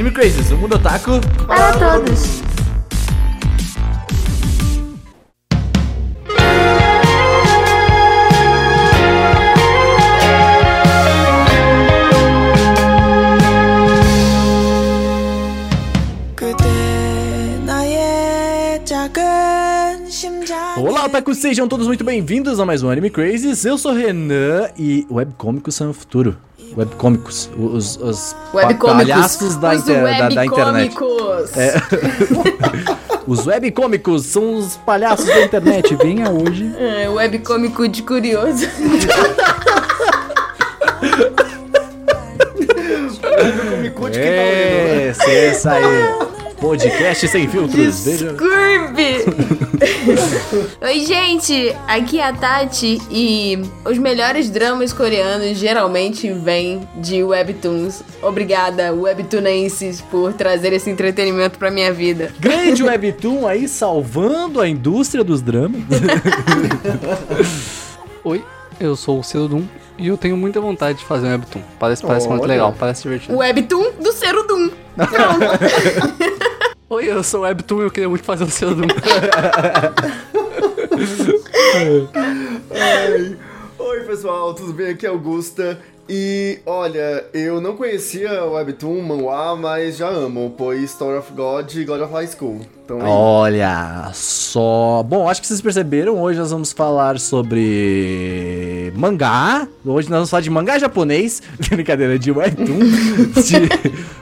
Anime Crazes, o mundo otaku Para todos. Olá, otaku, sejam todos muito bem-vindos a mais um Anime Crazes. Eu sou Renan e webcômicos são o futuro. Webcômicos, os, os Webcômicos. palhaços da, Os inter- da, da internet. webcômicos. É. os webcômicos são os palhaços da internet. Venha hoje. É, webcômico de curioso. Me conte quem tá lendo. É, esse, esse aí. Podcast sem filtros. Desculpe! Oi, gente! Aqui é a Tati e os melhores dramas coreanos geralmente vêm de webtoons. Obrigada, webtoonenses, por trazer esse entretenimento pra minha vida. Grande webtoon aí salvando a indústria dos dramas. Oi, eu sou o Celudum e eu tenho muita vontade de fazer um webtoon. Parece, parece muito legal, parece divertido. Webtoon do Serudum. Pronto. Oi, eu sou o webtoon e eu queria muito fazer o Celudum. Ai. Oi, pessoal, tudo bem? Aqui é Augusta. E olha, eu não conhecia o Webtoon, Manhwa, mas já amo, pois Story of God e God of High School. Então, aí. Olha só. Bom, acho que vocês perceberam. Hoje nós vamos falar sobre mangá. Hoje nós vamos falar de mangá japonês. Brincadeira, de webtoon. de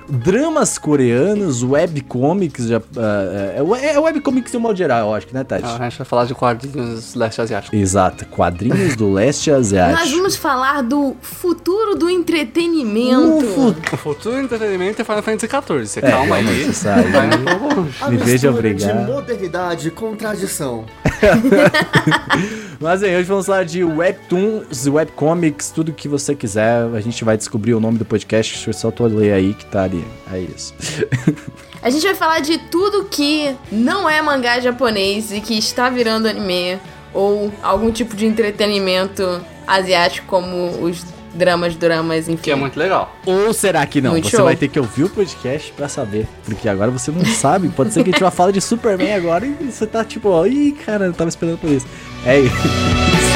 dramas coreanos, webcomics. Ah, é, é, é webcomics de um modo geral, eu acho que, né, Tati? a gente vai falar de quadrinhos leste asiático. Exato, quadrinhos do leste Nós asiático. vamos falar do futuro do entretenimento. O futuro do entretenimento é Final Fantasy XIV. Você É, calma aí. isso aí. Me veja obrigado. de modernidade com tradição. Mas aí, hoje vamos falar de webtoons, webcomics, tudo que você quiser. A gente vai descobrir o nome do podcast. Só tô ler aí que tá ali. É isso. A gente vai falar de tudo que não é mangá japonês e que está virando anime ou algum tipo de entretenimento asiático como os dramas, dramas, enfim. Que é muito legal. Ou será que não? Muito você show. vai ter que ouvir o podcast pra saber. Porque agora você não sabe. Pode ser que a gente vá falar de Superman agora e você tá tipo, ó, ih, cara, eu tava esperando por isso. É isso.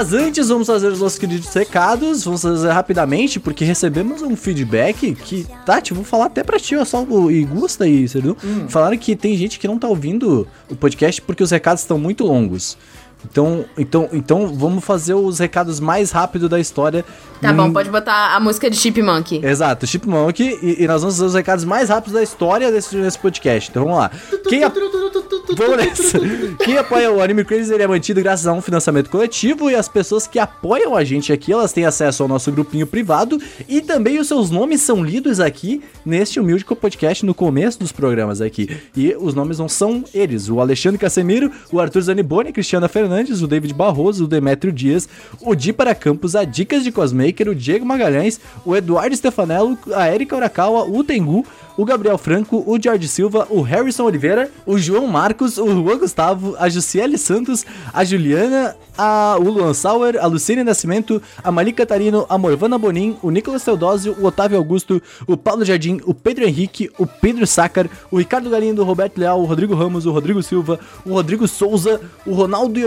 Mas antes, vamos fazer os nossos queridos recados. Vamos fazer rapidamente, porque recebemos um feedback que, Tati, vou falar até pra ti, ó, só o e Gusta e Serdu. Falaram que tem gente que não tá ouvindo o podcast porque os recados estão muito longos. Então, então, então vamos fazer os recados mais rápido da história. Tá Hum, bom, pode botar a música de Chipmunk. Exato, Chipmunk, e, e nós vamos fazer os recados mais rápidos da história desse, desse podcast. Então vamos lá. Quem, a-. Quem apoia o Anime Crazy ele é mantido graças a um financiamento coletivo e as pessoas que apoiam a gente aqui, elas têm acesso ao nosso grupinho privado e também os seus nomes são lidos aqui neste humilde podcast no começo dos programas aqui. E os nomes não são eles, o Alexandre Casemiro, o Arthur Zaniboni, Cristiana Fernandes, o David Barroso, o Demetrio Dias, o Di para Campos, a Dicas de Cosmaker, o Diego Magalhães, o Eduardo Stefanello, a Erika Urakawa, o Tengu, o Gabriel Franco, o George Silva, o Harrison Oliveira, o João Marcos, o Juan Gustavo, a Jussiele Santos, a Juliana, a, o Luan Sauer, a Luciene Nascimento, a Mali Catarino, a Morvana Bonin, o Nicolas Teodósio, o Otávio Augusto, o Paulo Jardim, o Pedro Henrique, o Pedro Sácar, o Ricardo Galindo, o Roberto Leal, o Rodrigo Ramos, o Rodrigo Silva, o Rodrigo Souza, o Ronaldo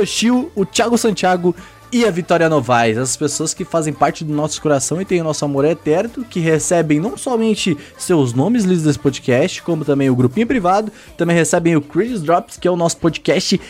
O Thiago Santiago e a Vitória Novaes, as pessoas que fazem parte do nosso coração e têm o nosso amor eterno, que recebem não somente seus nomes lidos desse podcast, como também o grupinho privado, também recebem o Chris Drops, que é o nosso podcast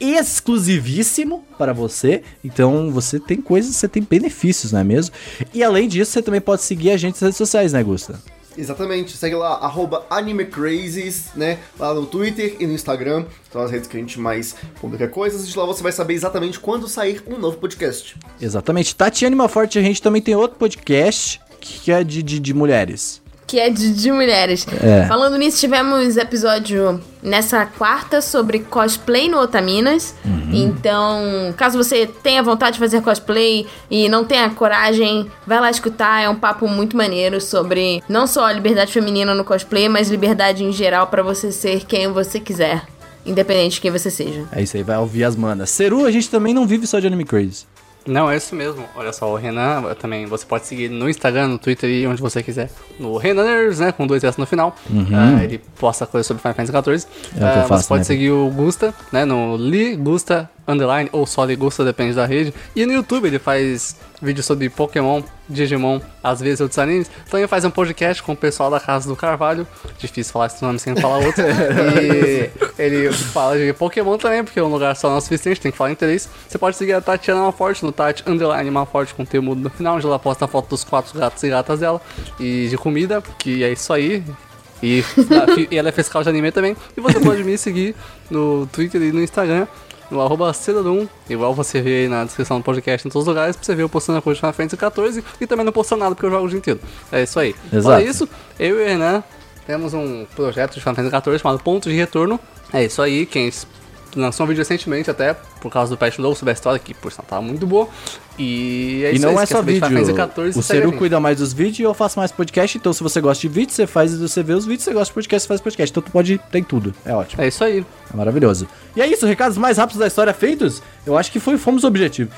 exclusivíssimo para você. Então você tem coisas, você tem benefícios, não é mesmo? E além disso, você também pode seguir a gente nas redes sociais, né, Gusta? Exatamente, segue lá, arroba AnimeCrazes, né? Lá no Twitter e no Instagram, são as redes que a gente mais publica coisas. E lá você vai saber exatamente quando sair um novo podcast. Exatamente. Tatiane Malforte, a gente também tem outro podcast que é de, de, de mulheres. Que é de, de mulheres. É. Falando nisso, tivemos episódio nessa quarta sobre cosplay no Otaminas. Então, caso você tenha vontade de fazer cosplay e não tenha coragem, vai lá escutar. É um papo muito maneiro sobre não só a liberdade feminina no cosplay, mas liberdade em geral pra você ser quem você quiser. Independente de quem você seja. É isso aí, vai ouvir as manas. Seru, a gente também não vive só de anime crazy. Não, é isso mesmo. Olha só, o Renan também você pode seguir no Instagram, no Twitter e onde você quiser. No Renaners, né? Com dois S no final. Ah, ele posta coisas sobre Final Fantasy XIV. Uhum. É eu Ah, você pode né? seguir o Gusta, né? No Li Gusta Underline ou só Li Gusta, depende da rede. E no YouTube ele faz vídeos sobre Pokémon, Digimon, às vezes outros animes. Também faz um podcast com o pessoal da Casa do Carvalho. Difícil falar esse nome sem falar outro. e ele fala de Pokémon também, porque é um lugar só não é o suficiente, tem que falar interesse. Você pode seguir a Tatiana Malforte no Tati Underline Malforte com T mudo no final, onde ela posta a foto dos quatro gatos e gatas dela e de comida, que é isso aí. E, e ela é fiscal de anime também. E você pode me seguir no Twitter e no Instagram, no arroba Cidadum, igual você vê aí na descrição do podcast em todos os lugares, pra você ver eu postando a coisa de Final Fantasy 14 e também não postando nada porque eu jogo o dia inteiro. É isso aí. Exato. Fora isso, eu e o Renan temos um projeto de Final Fantasy 14 chamado Ponto de Retorno. É isso aí, quem lançou um vídeo recentemente até, por causa do patch novo sobre a história, que por sinal tava muito boa. E é E isso não aí, é quer só vídeo. Final Fantasy 14, o Seru cuida mais dos vídeos e eu faço mais podcast. Então, se você gosta de vídeo, você faz, você vê os vídeos, você gosta de podcast, você faz podcast. Então, tu pode, tem tudo. É ótimo. É isso aí. É maravilhoso. E é isso, recados mais rápidos da história feitos. Eu acho que foi, fomos o objetivo.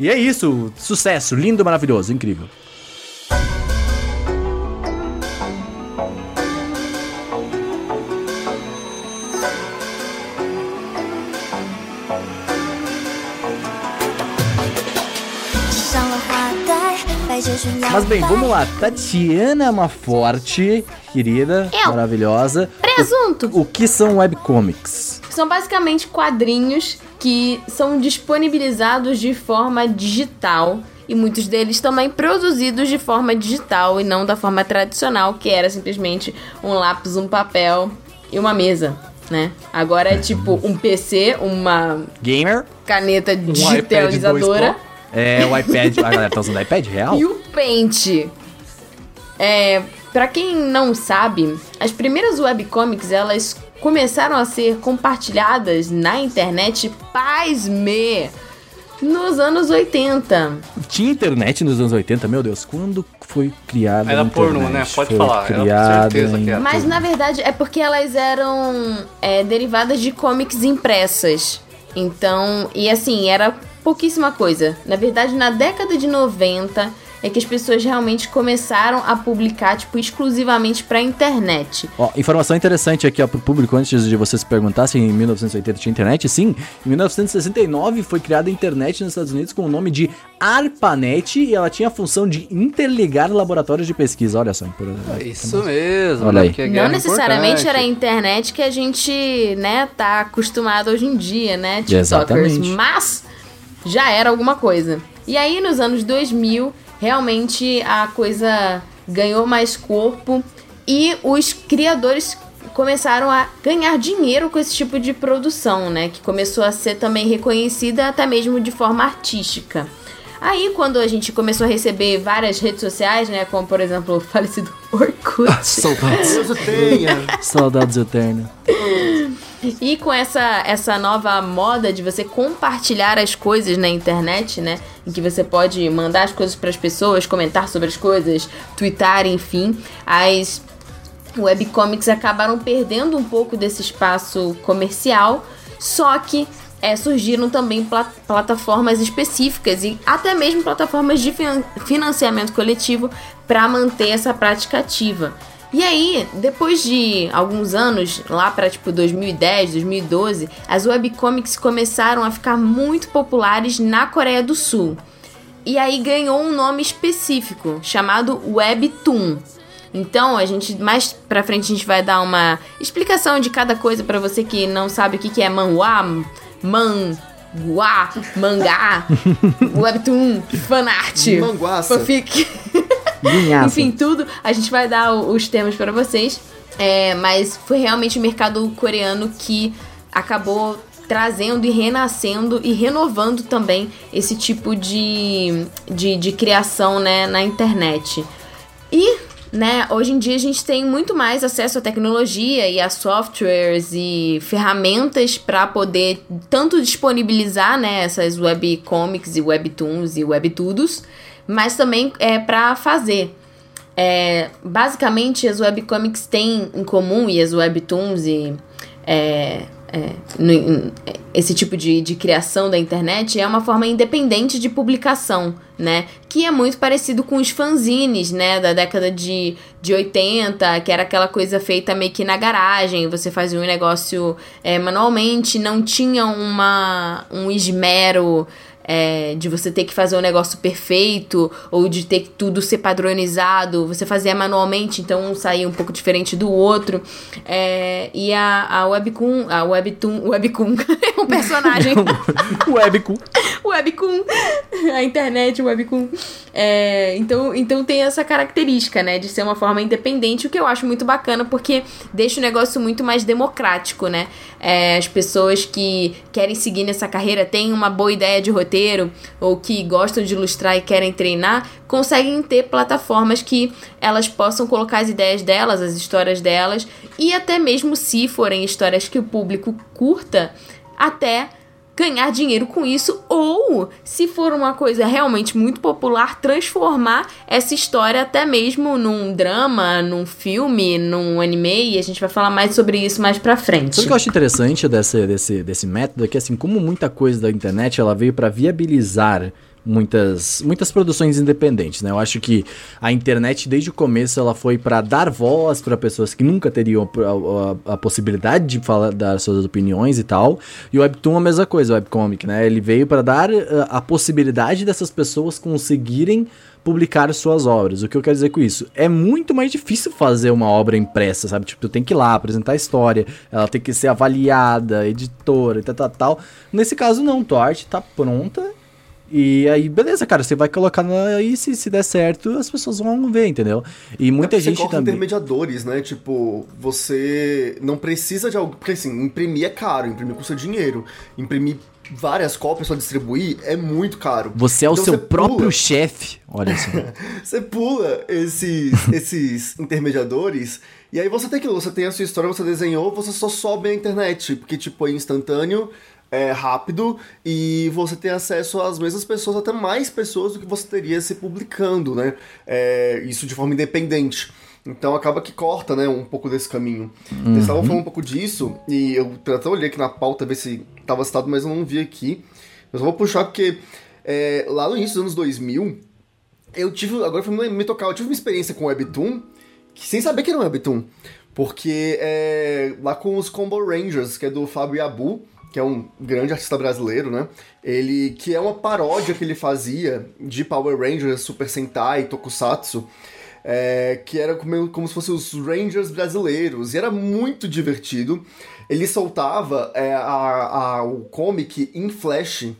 E é isso, sucesso, lindo, maravilhoso, incrível. Mas bem, vamos lá. Tatiana Maforte, querida, Eu. maravilhosa. Presunto! O que são webcomics? São basicamente quadrinhos que são disponibilizados de forma digital. E muitos deles também produzidos de forma digital e não da forma tradicional, que era simplesmente um lápis, um papel e uma mesa, né? Agora é tipo um PC, uma Gamer? caneta iPad digitalizadora 2 É, o iPad. A galera tá usando iPad real? e o Paint. É, para quem não sabe, as primeiras webcomics elas começaram a ser compartilhadas na internet, pasme, nos anos 80. Tinha internet nos anos 80, meu Deus, quando foi criada Era a internet? porno, né? Pode Foi falar, Criada certeza em- que era. Mas na verdade é porque elas eram é, derivadas de comics impressas. Então, e assim, era pouquíssima coisa. Na verdade, na década de 90 é que as pessoas realmente começaram a publicar, tipo, exclusivamente pra internet. Ó, informação interessante aqui ó, pro público, antes de você se perguntar se em 1980 tinha internet. Sim, em 1969 foi criada a internet nos Estados Unidos com o nome de ARPANET e ela tinha a função de interligar laboratórios de pesquisa. Olha só. por- Isso mesmo, Olha né? aí. Não é necessariamente importante. era a internet que a gente, né, tá acostumado hoje em dia, né, tiktokers, Exatamente. mas já era alguma coisa. E aí nos anos 2000, realmente a coisa ganhou mais corpo e os criadores começaram a ganhar dinheiro com esse tipo de produção, né, que começou a ser também reconhecida até mesmo de forma artística. Aí, quando a gente começou a receber várias redes sociais, né, como por exemplo o falecido Orkut, Saudades. Deus o tenha. Saudades eternas. E com essa, essa nova moda de você compartilhar as coisas na internet, né? Em que você pode mandar as coisas para as pessoas, comentar sobre as coisas, twittar, enfim, as webcomics acabaram perdendo um pouco desse espaço comercial, só que é, surgiram também pla- plataformas específicas e até mesmo plataformas de finan- financiamento coletivo para manter essa prática ativa. E aí, depois de alguns anos, lá para tipo 2010, 2012, as webcomics começaram a ficar muito populares na Coreia do Sul. E aí ganhou um nome específico, chamado Webtoon. Então, a gente mais pra frente a gente vai dar uma explicação de cada coisa pra você que não sabe o que que é manhwa, manhwa, mangá, webtoon, fanart, fanfic. Enfim, tudo. A gente vai dar os termos pra vocês. É, mas foi realmente o mercado coreano que acabou trazendo e renascendo e renovando também esse tipo de, de, de criação né, na internet. E né, hoje em dia a gente tem muito mais acesso à tecnologia e a softwares e ferramentas para poder tanto disponibilizar, né, essas webcomics e webtoons e webtudos, mas também é para fazer. É, basicamente, as webcomics têm em comum e as webtoons e é, é, no, esse tipo de, de criação da internet é uma forma independente de publicação, né? Que é muito parecido com os fanzines, né? Da década de, de 80, que era aquela coisa feita meio que na garagem, você fazia um negócio é, manualmente, não tinha uma, um esmero é, de você ter que fazer um negócio perfeito ou de ter que tudo ser padronizado, você fazia manualmente, então um saía um pouco diferente do outro. É, e a, a Webcoon, a Webtoon, Webcoon é um personagem. Webcoon. Webcoon, a internet, Webcoon. É, então, então tem essa característica, né, de ser uma forma independente, o que eu acho muito bacana, porque deixa o negócio muito mais democrático, né? É, as pessoas que querem seguir nessa carreira têm uma boa ideia de roteiro ou que gostam de ilustrar e querem treinar, conseguem ter plataformas que elas possam colocar as ideias delas, as histórias delas, e até mesmo se forem histórias que o público curta, até ganhar dinheiro com isso ou, se for uma coisa realmente muito popular, transformar essa história até mesmo num drama, num filme, num anime, e a gente vai falar mais sobre isso mais pra frente. O que eu acho interessante desse, desse, desse método é que, assim, como muita coisa da internet, ela veio para viabilizar muitas, muitas produções independentes, né? Eu acho que a internet desde o começo ela foi para dar voz para pessoas que nunca teriam a, a, a, possibilidade de falar dar suas opiniões e tal. E o webtoon é a mesma coisa, o webcomic, né? Ele veio para dar a, eh, a possibilidade dessas pessoas conseguirem publicar suas obras. O que eu quero dizer com isso? É muito mais difícil fazer uma obra impressa, sabe? Tipo, tu tem que ir lá apresentar a história, ela tem que ser avaliada, editora e tal, tal, tal. Nesse caso, não, tua arte tá pronta e aí, beleza, cara, você vai colocar aí, se, se der certo, as pessoas vão ver, entendeu? E muita é gente você também. intermediadores, né? Tipo, você não precisa de algo. Porque assim, imprimir é caro, imprimir custa dinheiro. Imprimir várias cópias para distribuir é muito caro. Você é o então, seu próprio chefe. Olha só. você pula esses, esses intermediadores. E aí você tem que você tem a sua história, você desenhou, você só sobe a internet, porque tipo é instantâneo, é, rápido e você tem acesso às mesmas pessoas, até mais pessoas do que você teria se publicando, né? É, isso de forma independente. Então acaba que corta, né, um pouco desse caminho. Uhum. Estavam falando um pouco disso, e eu até olhei aqui na pauta ver se estava citado, mas eu não vi aqui. Eu vou puxar porque é, lá no início dos anos 2000, eu tive, agora foi me tocar, eu tive uma experiência com Webtoon, que, sem saber que era um Webtoon. Porque é, lá com os Combo Rangers, que é do Fábio Abu, que é um grande artista brasileiro, né? Ele que é uma paródia que ele fazia de Power Rangers, Super Sentai, Tokusatsu, é, que era como, como se fossem os Rangers brasileiros, e era muito divertido. Ele soltava é, a, a, o comic em flash,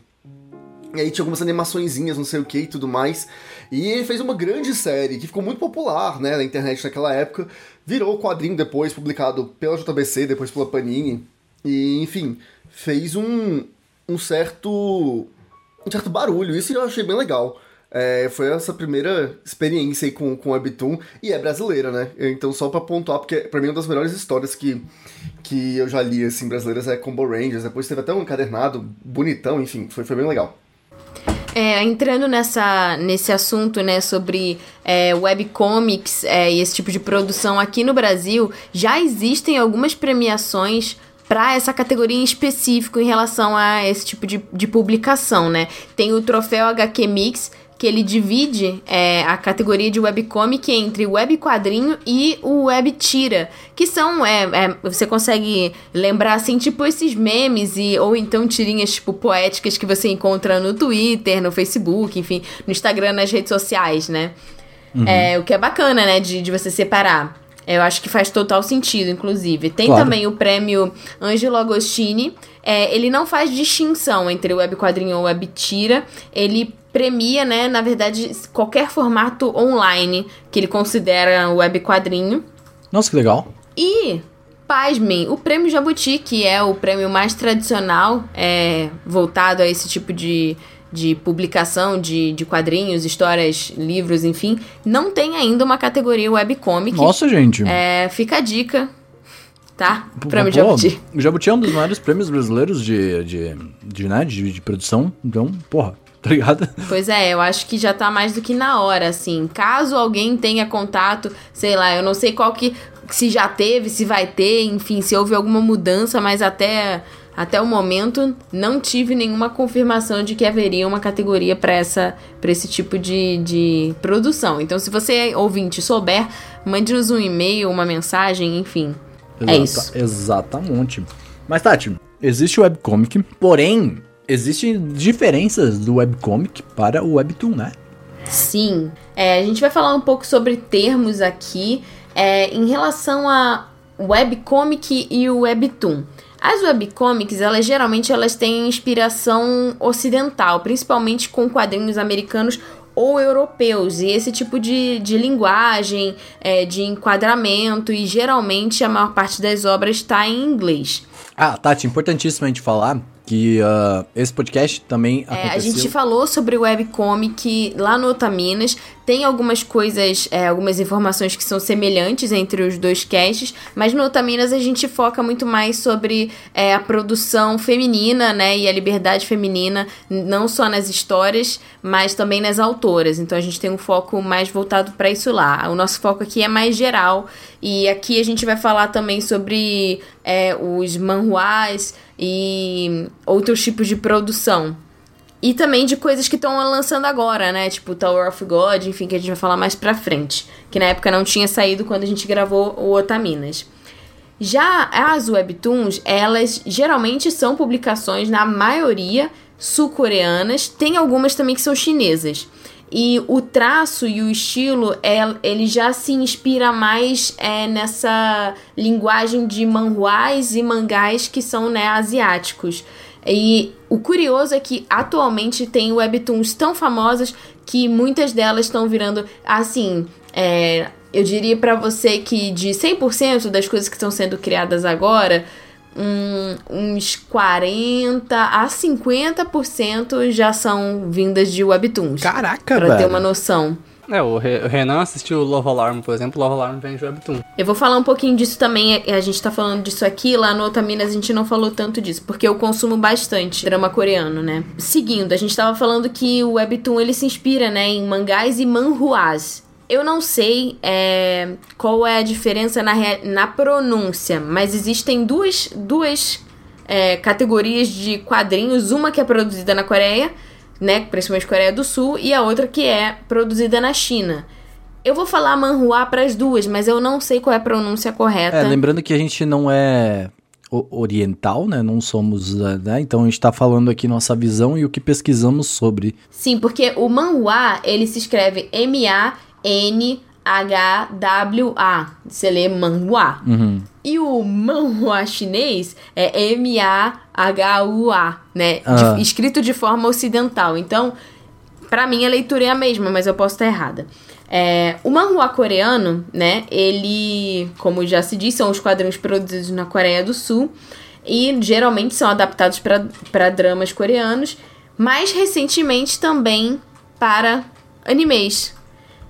e aí tinha algumas animaçõezinhas, não sei o que e tudo mais. E ele fez uma grande série que ficou muito popular, né, na internet naquela época. Virou quadrinho depois, publicado pela JBC, depois pela Panini. E, enfim, fez um, um certo um certo barulho. Isso eu achei bem legal. É, foi essa primeira experiência aí com, com Webtoon e é brasileira, né? Então, só pra pontuar, porque pra mim uma das melhores histórias que, que eu já li, assim, brasileiras é Combo Rangers. Depois teve até um encadernado bonitão, enfim, foi, foi bem legal. É, entrando nessa, nesse assunto, né, sobre é, webcomics é, e esse tipo de produção aqui no Brasil, já existem algumas premiações para essa categoria em específico em relação a esse tipo de, de publicação, né? Tem o troféu HQ Mix, que ele divide é, a categoria de webcomic entre web quadrinho e o web tira, que são, é, é, você consegue lembrar assim, tipo esses memes e ou então tirinhas tipo poéticas que você encontra no Twitter, no Facebook, enfim, no Instagram, nas redes sociais, né? Uhum. É, o que é bacana, né, de, de você separar. Eu acho que faz total sentido, inclusive. Tem claro. também o prêmio Angelo Agostini. É, ele não faz distinção entre web quadrinho ou web tira. Ele premia, né, na verdade, qualquer formato online que ele considera web quadrinho. Nossa, que legal. E, pasmem, o prêmio Jabuti, que é o prêmio mais tradicional, é, voltado a esse tipo de, de publicação de, de quadrinhos, histórias, livros, enfim, não tem ainda uma categoria webcomic. Nossa, gente. É, fica a dica, tá? Prêmio pô, Jabuti. O Jabuti é um dos maiores prêmios brasileiros de, de, de, né, de, de produção. Então, porra, tá ligado? Pois é, eu acho que já tá mais do que na hora, assim. Caso alguém tenha contato, sei lá, eu não sei qual que. Se já teve, se vai ter, enfim, se houve alguma mudança, mas até, até o momento não tive nenhuma confirmação de que haveria uma categoria para esse tipo de, de produção. Então, se você, ouvinte, souber, mande-nos um e-mail, uma mensagem, enfim. É Exata- isso. Exatamente. Mas, Tati, existe o webcomic, porém, existem diferenças do webcomic para o webtoon, né? Sim. É, a gente vai falar um pouco sobre termos aqui é, em relação a webcomic e o webtoon. As webcomics, elas geralmente elas têm inspiração ocidental, principalmente com quadrinhos americanos ou europeus. E esse tipo de, de linguagem, é, de enquadramento, e geralmente a maior parte das obras está em inglês. Ah, Tati, importantíssimo a gente falar que ah, esse podcast também É, aconteceu... a gente falou sobre webcomic lá no Otaminas. Tem algumas coisas, é, algumas informações que são semelhantes entre os dois casts, mas no Otaminas a gente foca muito mais sobre é, a produção feminina, né? E a liberdade feminina, não só nas histórias, mas também nas autoras. Então a gente tem um foco mais voltado para isso lá. O nosso foco aqui é mais geral. E aqui a gente vai falar também sobre é, os manhuás e outros tipos de produção. E também de coisas que estão lançando agora, né? Tipo Tower of God, enfim, que a gente vai falar mais pra frente. Que na época não tinha saído quando a gente gravou o Otaminas. Já as webtoons, elas geralmente são publicações, na maioria, sul-coreanas. Tem algumas também que são chinesas. E o traço e o estilo, é, ele já se inspira mais é, nessa linguagem de manhuás e mangás que são né, asiáticos. E o curioso é que atualmente tem webtoons tão famosas que muitas delas estão virando assim. é, eu diria pra você que de 100% das coisas que estão sendo criadas agora, hum, uns 40 a 50% já são vindas de webtoons. Caraca, Pra velho. ter uma noção. É, o Re- o Renan assistiu Love Alarm, por exemplo. Love Alarm vem de Webtoon. Eu vou falar um pouquinho disso também. é- A gente tá falando disso aqui, lá no Otaminas a gente não falou tanto disso, porque eu consumo bastante drama coreano, né? Seguindo, a gente tava falando que o Webtoon ele se inspira, né, em mangás e manhuás. Eu não sei é, qual é a diferença na, na pronúncia, mas existem duas, duas é, categorias de quadrinhos, uma que é produzida na Coreia, né, principalmente Coreia do Sul, e a outra que é produzida na China. Eu vou falar manhua para as duas, mas eu não sei qual é a pronúncia correta. É, lembrando que a gente não é oriental, né? Não somos, ah, né? Então a gente tá falando aqui nossa visão e o que pesquisamos sobre. Sim, porque o manhua, ele se escreve M-A-N-H-W-A. Você lê manhua. Uhum. E o manhua chinês é M-A-H-U-A, né? De- Ah. escrito de forma ocidental. Então, pra mim a leitura é a mesma, mas eu posso estar errada. É, o manhua coreano, né? Ele, como já se disse, são os quadrinhos produzidos na Coreia do Sul e geralmente são adaptados para dramas coreanos, mais recentemente também para animes.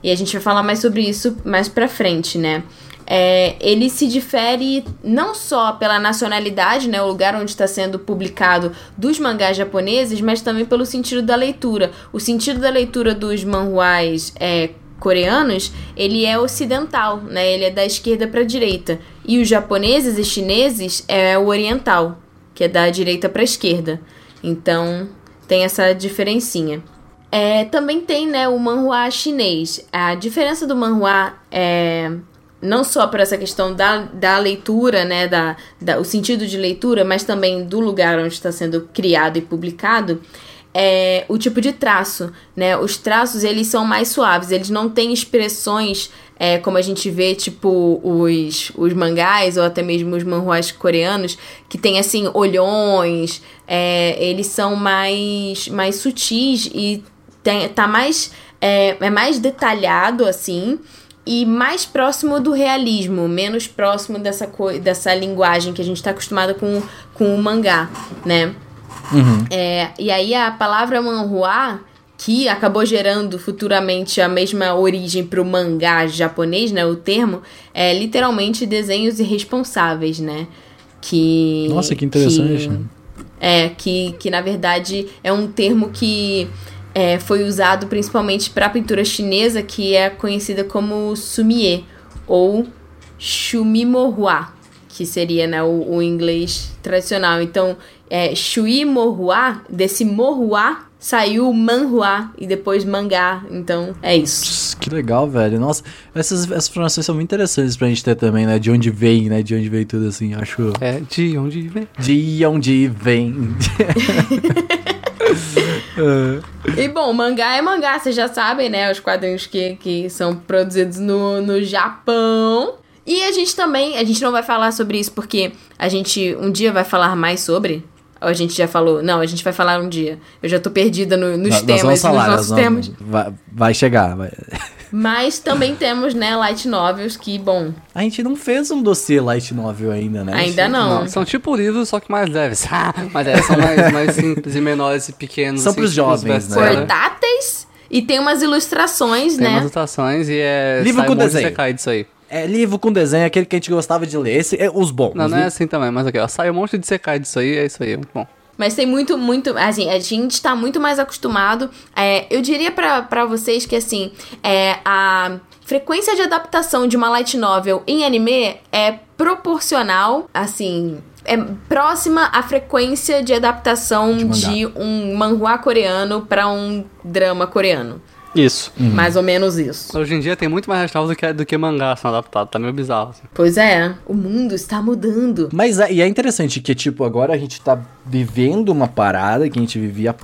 E a gente vai falar mais sobre isso mais pra frente, né? É, ele se difere não só pela nacionalidade, né, o lugar onde está sendo publicado dos mangás japoneses, mas também pelo sentido da leitura. O sentido da leitura dos manhuás é, coreanos, ele é ocidental, né? Ele é da esquerda para a direita. E os japoneses e chineses é o oriental, que é da direita para a esquerda. Então, tem essa diferencinha. É, também tem, né, o manhua chinês. A diferença do manhua é não só por essa questão da, da leitura, né, da, da, o sentido de leitura, mas também do lugar onde está sendo criado e publicado, é o tipo de traço, né? Os traços, eles são mais suaves, eles não têm expressões é, como a gente vê, tipo, os, os mangás ou até mesmo os manhuás coreanos, que tem, assim, olhões, é, eles são mais, mais sutis e tem, tá mais, é, é mais detalhado, assim, e mais próximo do realismo, menos próximo dessa, dessa linguagem que a gente está acostumado com, com o mangá, né? É, e aí a palavra manhua, que acabou gerando futuramente a mesma origem pro mangá japonês, né? O termo, é literalmente desenhos irresponsáveis, né? Que. Nossa, que interessante. que- é, que, que na verdade é um termo que é, foi usado principalmente para pintura chinesa, que é conhecida como sumie, ou shumimohua, que seria né, o, o inglês tradicional. Então, é, shui mohua, desse mohua saiu manhua e depois mangá. Então, é isso. Que legal, velho. Nossa, essas, essas informações são muito interessantes pra gente ter também, né? De onde vem, né? De onde veio tudo assim. Acho. É, de onde vem? De onde vem. E bom, mangá é mangá, vocês já sabem, né? Os quadrinhos que, que são produzidos no, no Japão. E a gente também, a gente não vai falar sobre isso porque a gente um dia vai falar mais sobre. Ou a gente já falou? Não, a gente vai falar um dia. Eu já tô perdida no- nos Nós- nós temas, vamos falar, nos nós nossos temas. Vai, vai chegar. vai. Mas também temos, né, light novels que, bom, A gente não fez um dossiê light novel ainda, né? ainda não. Não, são tipo livros, só que mais leves. mas é, são mais, mais simples e menores e pequenos. São assim, pros tipo jovens, né? Portáteis e tem umas ilustrações, Tem né? umas anotações e é. Livro sai com de desenho. Sekai disso aí. É livro com desenho, aquele que a gente gostava de ler. Esse é os bons. Não, não é assim também, mas aqui, ó. Sai um monte de Sekai disso aí, é isso aí, muito bom. Mas tem muito, muito. Assim, a gente tá muito mais acostumado. É, eu diria pra, pra vocês que, assim, é, a frequência de adaptação de uma light novel em anime é proporcional, assim. É próxima à frequência de adaptação De de, um manhua coreano pra um drama coreano. Isso. Uhum. Mais ou menos isso. Hoje em dia tem muito mais hashtag do que, do que mangá sendo adaptado, tá meio bizarro. Assim. Pois é, o mundo está mudando. Mas é, e é interessante que, tipo, agora a gente tá vivendo uma parada que a gente vivia.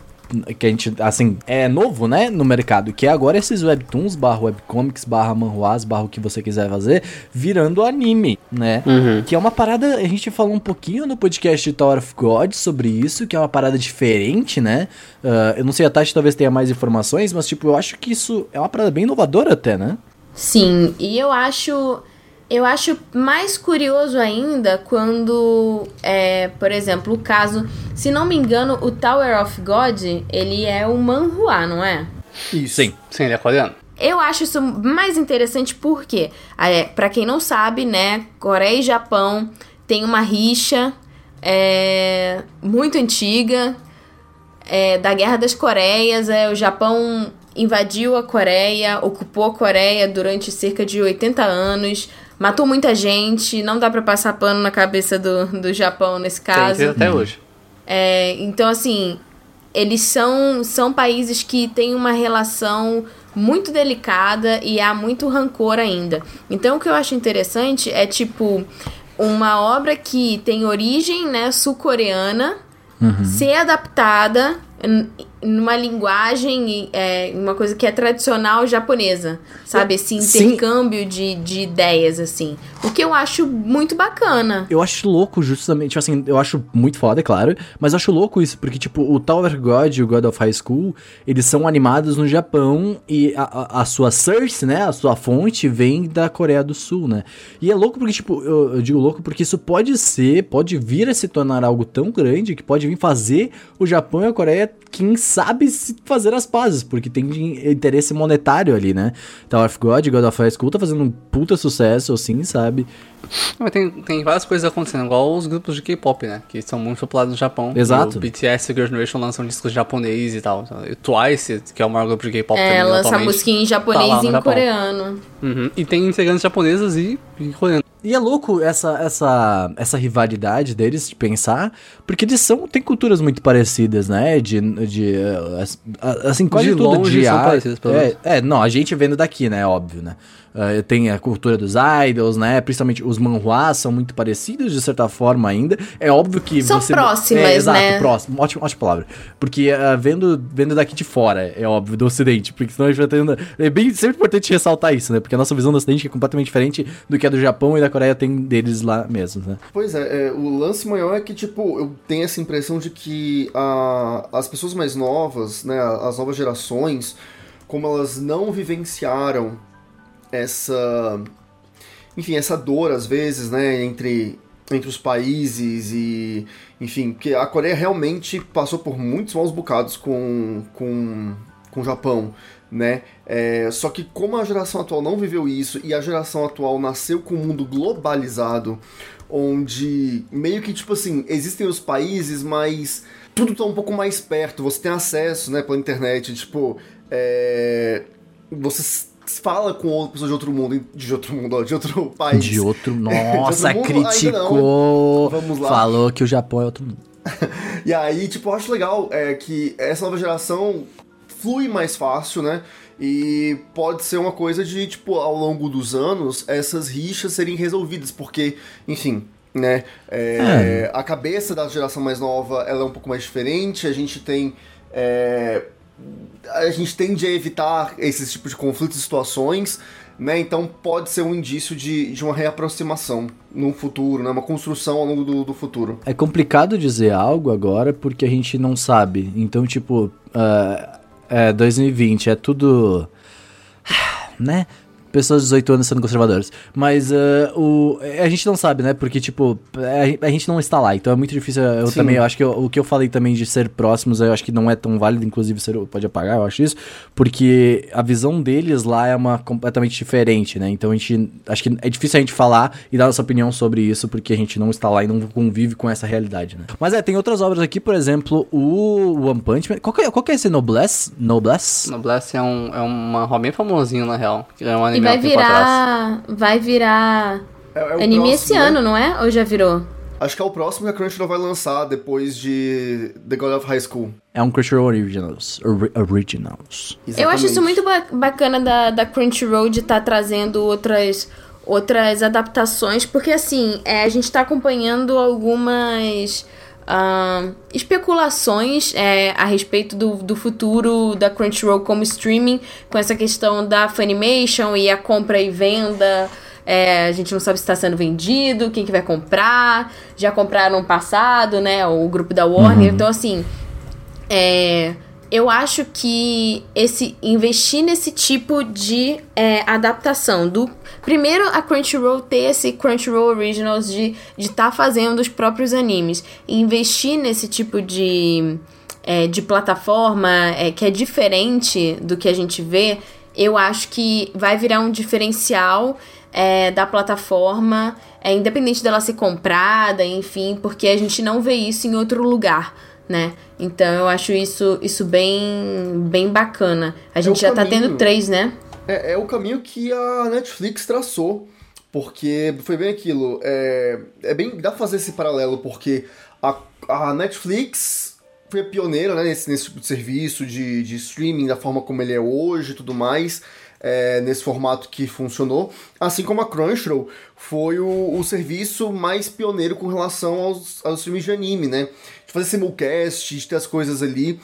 Que a gente, assim, é novo, né? No mercado. Que é agora esses webtoons, barra webcomics, barra manhuas, barra o que você quiser fazer, virando anime, né? Que é uma parada. A gente falou um pouquinho no podcast de Tower of God sobre isso, que é uma parada diferente, né? Ah, eu não sei, a Tati talvez tenha mais informações, mas, tipo, eu acho que isso é uma parada bem inovadora até, né? Sim, e eu acho eu acho mais curioso ainda quando é, por exemplo, o caso, se não me engano, o Tower of God, ele é um manhua, não é? Isso. Sim. Sim, ele é coreano. Eu acho isso mais interessante porque, é, para quem não sabe, né, Coreia e Japão tem uma rixa é, muito antiga é, da Guerra das Coreias. É, o Japão invadiu a Coreia, ocupou a Coreia durante cerca de 80 anos, matou muita gente. Não dá pra passar pano na cabeça do, do Japão nesse caso. tem até hoje. É, então, assim, eles são, são países que têm uma relação muito delicada e há muito rancor ainda. Então, o que eu acho interessante é, tipo, uma obra que tem origem, né, sul-coreana, ser adaptada numa linguagem, é, uma coisa que é tradicional japonesa, sabe? Esse intercâmbio de, de ideias, assim. O que eu acho muito bacana. Eu acho louco, justamente, tipo assim, eu acho muito foda, é claro, mas eu acho louco isso, porque, tipo, o Tower God e o God of High School, eles são animados no Japão e a, a, a sua source, né, a sua fonte vem da Coreia do Sul, né? E é louco porque, tipo, eu, eu digo louco porque isso pode ser, pode vir a se tornar algo tão grande que pode vir fazer o Japão e a Coreia, quem sabe, se fazer as pazes, porque tem interesse monetário ali, né? Tower of God God of High School tá fazendo um puta sucesso, assim, sabe? Mas tem, tem várias coisas acontecendo, igual os grupos de K-pop, né? Que são muito populares no Japão. Exato. O BTS e Girl Generation lançam discos japonês e tal. E Twice, que é o maior grupo de K-pop É, também, lança atualmente, música em tá japonês lá e em Japão. coreano. Uhum. E tem integrantes japonesas e, e coreanos. E é louco essa, essa, essa rivalidade deles de pensar, porque eles são, têm culturas muito parecidas, né? De, de eh, assim, quase De tudo longe de são parecidas, pelo é, menos. é, não, a gente vendo daqui, né? Óbvio, né? Eh, tem a cultura dos idols, né? Principalmente os manhwas são muito parecidos, de certa forma, ainda. É óbvio que São você... próximas, é, exato, né? próximo. Ótima, ótima palavra. Porque eh, vendo, vendo daqui de fora, é óbvio, do ocidente. Porque senão a gente vai tendo... É bem, sempre importante ressaltar isso, né? Porque a nossa visão do ocidente é completamente diferente do que a do Japão e da Coreia tem deles lá mesmo, né? Pois é, é, o lance maior é que, tipo, eu tenho essa impressão de que a, as pessoas mais novas, né, as novas gerações, como elas não vivenciaram essa. Enfim, essa dor, às vezes, né, entre entre os países e, enfim, que a Coreia realmente passou por muitos maus bocados com, com, com o Japão, né? É, só que como a geração atual não viveu isso e a geração atual nasceu com um mundo globalizado, onde meio que, tipo assim, existem os países, mas tudo tá um pouco mais perto, você tem acesso, né, pela internet, tipo, é, você fala com outra pessoa de outro mundo, de outro mundo, de outro país. De outro. Nossa, De outro criticou. Vamos lá. Falou que o Japão é outro mundo. E aí, tipo, eu acho legal é, que essa nova geração flui mais fácil, né? E pode ser uma coisa de, tipo, ao longo dos anos, essas rixas serem resolvidas, porque, enfim, né? é, A cabeça da geração mais nova ela é um pouco mais diferente, a gente tem. é, a gente tende a evitar esses tipos de conflitos e situações, né? Então pode ser um indício de, de uma reaproximação no futuro, né? Uma construção ao longo do, do futuro. É complicado dizer algo agora porque a gente não sabe. Então, tipo, ah, é 2020, é tudo. né? Pessoas de 18 anos sendo conservadoras. Mas ah, o, a gente não sabe, né? Porque, tipo, a, a gente não está lá. Então é muito difícil. Eu Sim. também eu acho que eu- o que eu falei também de ser próximos, eu acho que não é tão válido. Inclusive, você pode apagar, eu acho isso. Porque a visão deles lá é uma completamente diferente, né? Então a gente. Acho que é difícil a gente falar e dar nossa opinião sobre isso, porque a gente não está lá e não convive com essa realidade, né? Mas é, tem outras obras aqui, por exemplo, o One Punch Man. Qual que é, qual que é esse Noblesse? Noblesse? Noblesse é, um, é uma rua bem famosinho, na real. É um E anime há vai um virar. Vai virar. É, é anime próximo, esse né? ano, não é? Ou já virou? Acho que é o próximo que a Crunchyroll vai lançar depois de The God of High School. É um Crunchyroll Originals. Ori- originals. Eu acho isso Exatamente. muito ba- bacana da, da Crunchyroll de estar trazendo outras, outras adaptações, porque assim, é, a gente tá acompanhando algumas ahn, especulações é, a respeito do, do futuro da Crunchyroll como streaming, com essa questão da Funimation e a compra e venda. É, a gente não sabe se está sendo vendido, quem que vai comprar. Já compraram no passado, né? O grupo da Warner. Então, assim, é, eu acho que esse investir nesse tipo de é, adaptação do primeiro a Crunchyroll ter esse Crunchyroll Originals de estar fazendo os próprios animes. Investir nesse tipo de é, de plataforma é, que é diferente do que a gente vê eu acho que vai virar um diferencial é, da plataforma é, independente dela ser comprada enfim porque a gente não vê isso em outro lugar né? Então eu acho isso, isso bem, bem bacana. A gente o já tá caminho. tendo três, né? É, é o caminho que a Netflix traçou. Porque foi bem aquilo. É, é bem. Dá pra fazer esse paralelo, porque a, a Netflix foi a pioneira né, nesse, nesse tipo de serviço de, de streaming, da forma como ele é hoje e tudo mais. é, nesse formato que funcionou. Assim como a Crunchyroll foi o, o serviço mais pioneiro com relação aos, aos filmes de anime, né? De fazer simulcast, de ter as coisas ali.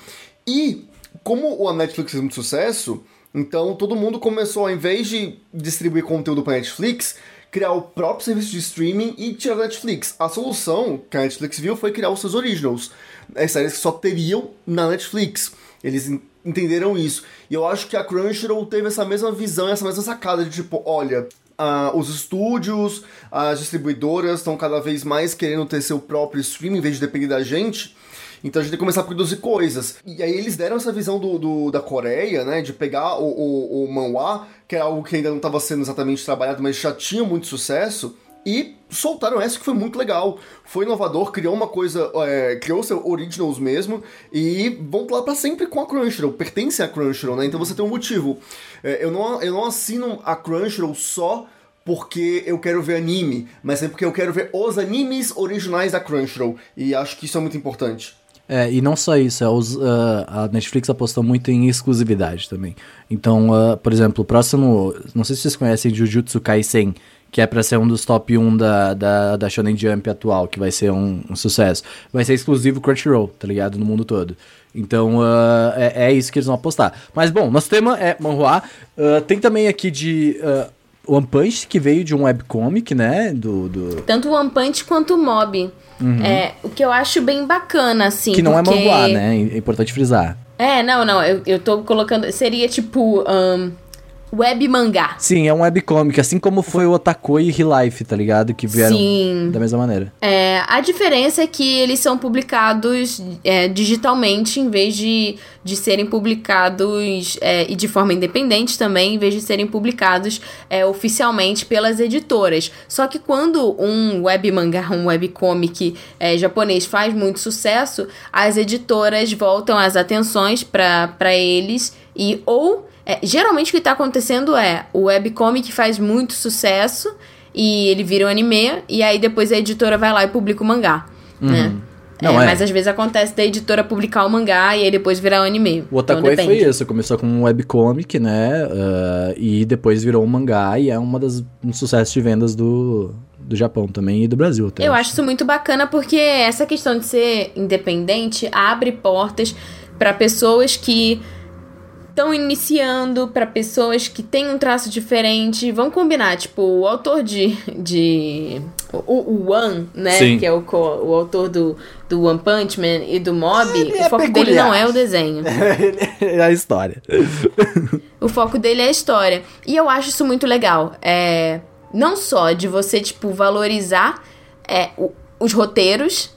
E como a Netflix fez muito sucesso, então todo mundo começou, ao invés de distribuir conteúdo para Netflix, criar o próprio serviço de streaming e tirar da Netflix. A solução que a Netflix viu foi criar os seus originals, as séries que só teriam na Netflix. Eles en- entenderam isso. E eu acho que a Crunchyroll teve essa mesma visão, essa mesma sacada de tipo, olha, ah, os estúdios, as distribuidoras estão cada vez mais querendo ter seu próprio streaming em vez de depender da gente. Então a gente tem que começar a produzir coisas. E aí eles deram essa visão do, do- da Coreia, né? De pegar o, o, o manhwa, que é algo que ainda não estava sendo exatamente trabalhado, mas já tinha muito sucesso. E soltaram essa que foi muito legal. Foi inovador, criou uma coisa, é, criou seu originals mesmo. E vão lá pra sempre com a Crunchyroll. Pertence à Crunchyroll, né? Então você tem um motivo. É, eu, não, eu não assino a Crunchyroll só porque eu quero ver anime, mas é porque eu quero ver os animes originais da Crunchyroll. E acho que isso é muito importante. É, e não só isso, é os, ah, a Netflix apostou muito em exclusividade também. Então, ah, por exemplo, o próximo. Não sei se vocês conhecem Jujutsu Kaisen, que é pra ser um dos top 1 da, da, da Shonen Jump atual, que vai ser um, um sucesso. Vai ser exclusivo Crunchyroll, tá ligado? No mundo todo. Então, ah, é, é isso que eles vão apostar. Mas, bom, nosso tema é manhua. Ah, tem também aqui de ah, One Punch, que veio de um webcomic, né? Do, do... Tanto One Punch quanto o Mob. É, o que eu acho bem bacana, assim. Que não porque... é manhua, né? É importante frisar. É, não, não, eu, eu tô colocando. Seria tipo. ahn, web mangá. Sim, é um webcomic, assim como foi o Otakoi e Life, tá ligado? Que vieram Sim. da mesma maneira. É, a diferença é que eles são publicados é, digitalmente em vez de, de serem publicados é, e de forma independente também, em vez de serem publicados é, oficialmente pelas editoras. Só que quando um web mangá, um webcomic é, japonês faz muito sucesso, as editoras voltam as atenções para eles e ou é, geralmente o que está acontecendo é o webcomic faz muito sucesso e ele vira um anime, e aí depois a editora vai lá e publica o mangá, né? Não, é, é. Mas às vezes acontece da editora publicar o mangá e aí depois virar um anime. O então, Otakoi foi depende. isso, começou com um webcomic, né? ah, e depois virou um mangá e é uma das um sucesso de vendas do, do Japão também e do Brasil até. Eu acho isso muito bacana porque essa questão de ser independente abre portas para pessoas que estão iniciando, para pessoas que têm um traço diferente. Vamos combinar, tipo, o autor de. de o, o One, né? Sim. Que é o, o autor do, do One Punch Man e do Mob, Ele o é foco dele não é o desenho. é a história. O foco dele é a história. E eu acho isso muito legal. É, não só de você, tipo, valorizar é, o- os roteiros,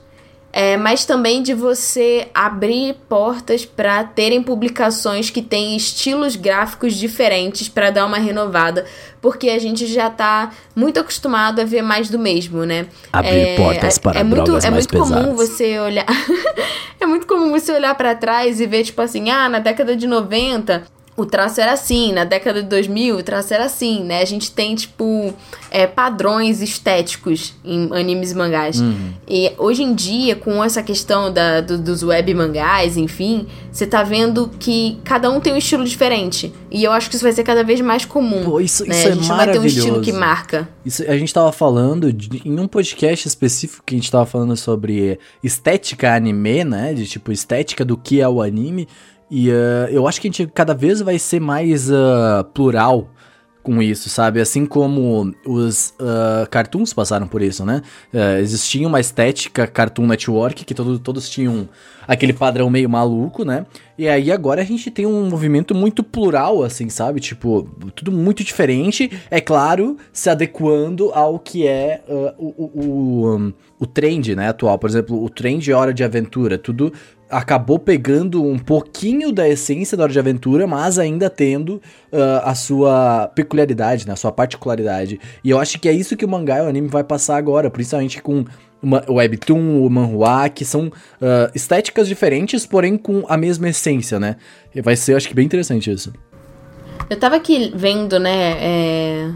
é, mas também de você abrir portas para terem publicações que têm estilos gráficos diferentes para dar uma renovada, porque a gente já tá muito acostumado a ver mais do mesmo, né? Abrir portas para é muito, drogas é mais muito comum você olhar é muito comum você olhar pra trás e ver tipo assim, ah, na década de 90 o traço era assim, na década de 2000 o traço era assim, né? A gente tem, tipo, é, padrões estéticos em animes e mangás. Uhum. E hoje em dia, com essa questão da, do- dos web mangás, enfim, você tá vendo que cada um tem um estilo diferente. E eu acho que isso vai ser cada vez mais comum. Pô, isso- né? isso a é gente não vai ter um estilo que marca. Isso, a gente tava falando de- em um podcast específico que a gente tava falando sobre estética anime, né? De tipo, estética do que é o anime. E ah, eu acho que a gente cada vez vai ser mais ah, plural com isso, sabe? Assim como os ah, cartoons passaram por isso, né? Ah, existia uma estética Cartoon Network que todo, todos tinham aquele padrão meio maluco, né? E aí agora a gente tem um movimento muito plural, assim, sabe? Tipo, tudo muito diferente, é claro, se adequando ao que é ah, o, o, um, o trend, né, atual. Por exemplo, o trend Hora de Aventura, tudo acabou pegando um pouquinho da essência da Hora de Aventura, mas ainda tendo ah, a sua peculiaridade, né, a sua particularidade. E eu acho que é isso que o mangá e o anime vai passar agora, principalmente com uma- webtoon, o manhua, que são ah, estéticas diferentes, porém com a mesma essência, né? E vai ser, acho que bem interessante isso. Eu tava aqui vendo, né, é,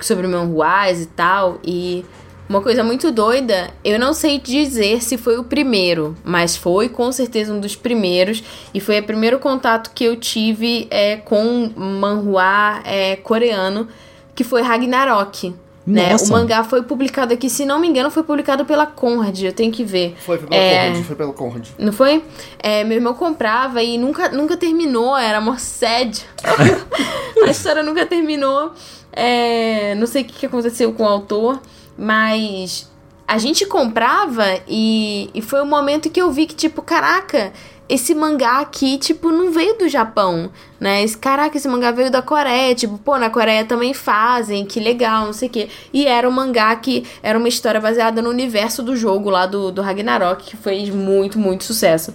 sobre manhuás e tal, e uma coisa muito doida, eu não sei dizer se foi o primeiro, mas foi com certeza um dos primeiros, e foi o primeiro contato que eu tive é, com manhua é, coreano, que foi Ragnarok. Né? O mangá foi publicado aqui, se não me engano, foi publicado pela Conrad, eu tenho que ver. Foi, foi pela É. Conrad, foi pela Conrad. Não foi? É, meu irmão comprava e nunca, nunca terminou, era mó sad. a história nunca terminou. É, não sei o que que aconteceu com o autor, mas a gente comprava e, e foi o momento que eu vi que, tipo, caraca, esse mangá aqui, tipo, não veio do Japão, né? Esse, caraca, esse mangá veio da Coreia, tipo, pô, na Coreia também fazem, que legal, não sei o quê. E era um mangá que era uma história baseada no universo do jogo lá do, do Ragnarok, que fez muito, muito sucesso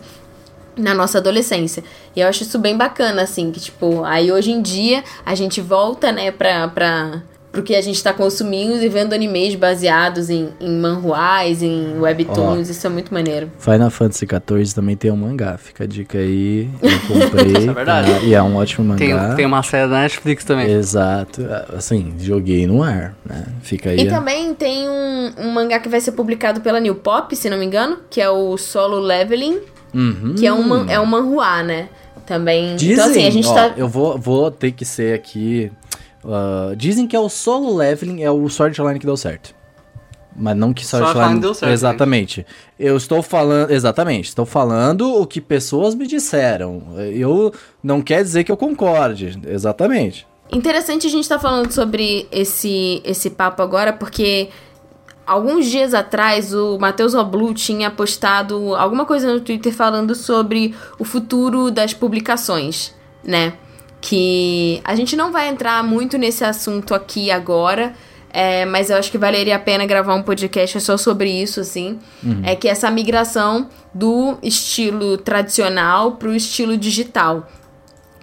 na nossa adolescência. E eu acho isso bem bacana, assim, que, tipo, aí hoje em dia a gente volta, né, pra, pra, pro que a gente tá consumindo e vendo animes baseados em, em manhuás, em webtoons, isso é muito maneiro. Final Fantasy XIV também tem um mangá, fica a dica aí. Eu comprei. Isso é verdade. tá? E é um ótimo Tem, mangá. tem uma série da Netflix também. Exato. Assim, joguei no ar, né? Fica aí. E a- também tem um, um mangá que vai ser publicado pela New Pop, se não me engano, que é o Solo Leveling, Uhum. que é um, é um manhua, né? Também. Dizem, então, assim, a gente ó, tá. eu vou, vou ter que ser aqui. Ah, dizem que é o solo leveling, é o Sword Online que deu certo. Mas não que Sword Online deu certo, Exatamente. Eu estou falando. Exatamente. Estou falando o que pessoas me disseram. Eu não quer dizer que eu concorde. Exatamente. Interessante a gente estar falando sobre esse, esse papo agora, porque alguns dias atrás o Matheus Oblu tinha postado alguma coisa no Twitter falando sobre o futuro das publicações, né? Que a gente não vai entrar muito nesse assunto aqui agora, é, mas eu acho que valeria a pena gravar um podcast só sobre isso, assim. É que essa migração do estilo tradicional pro estilo digital.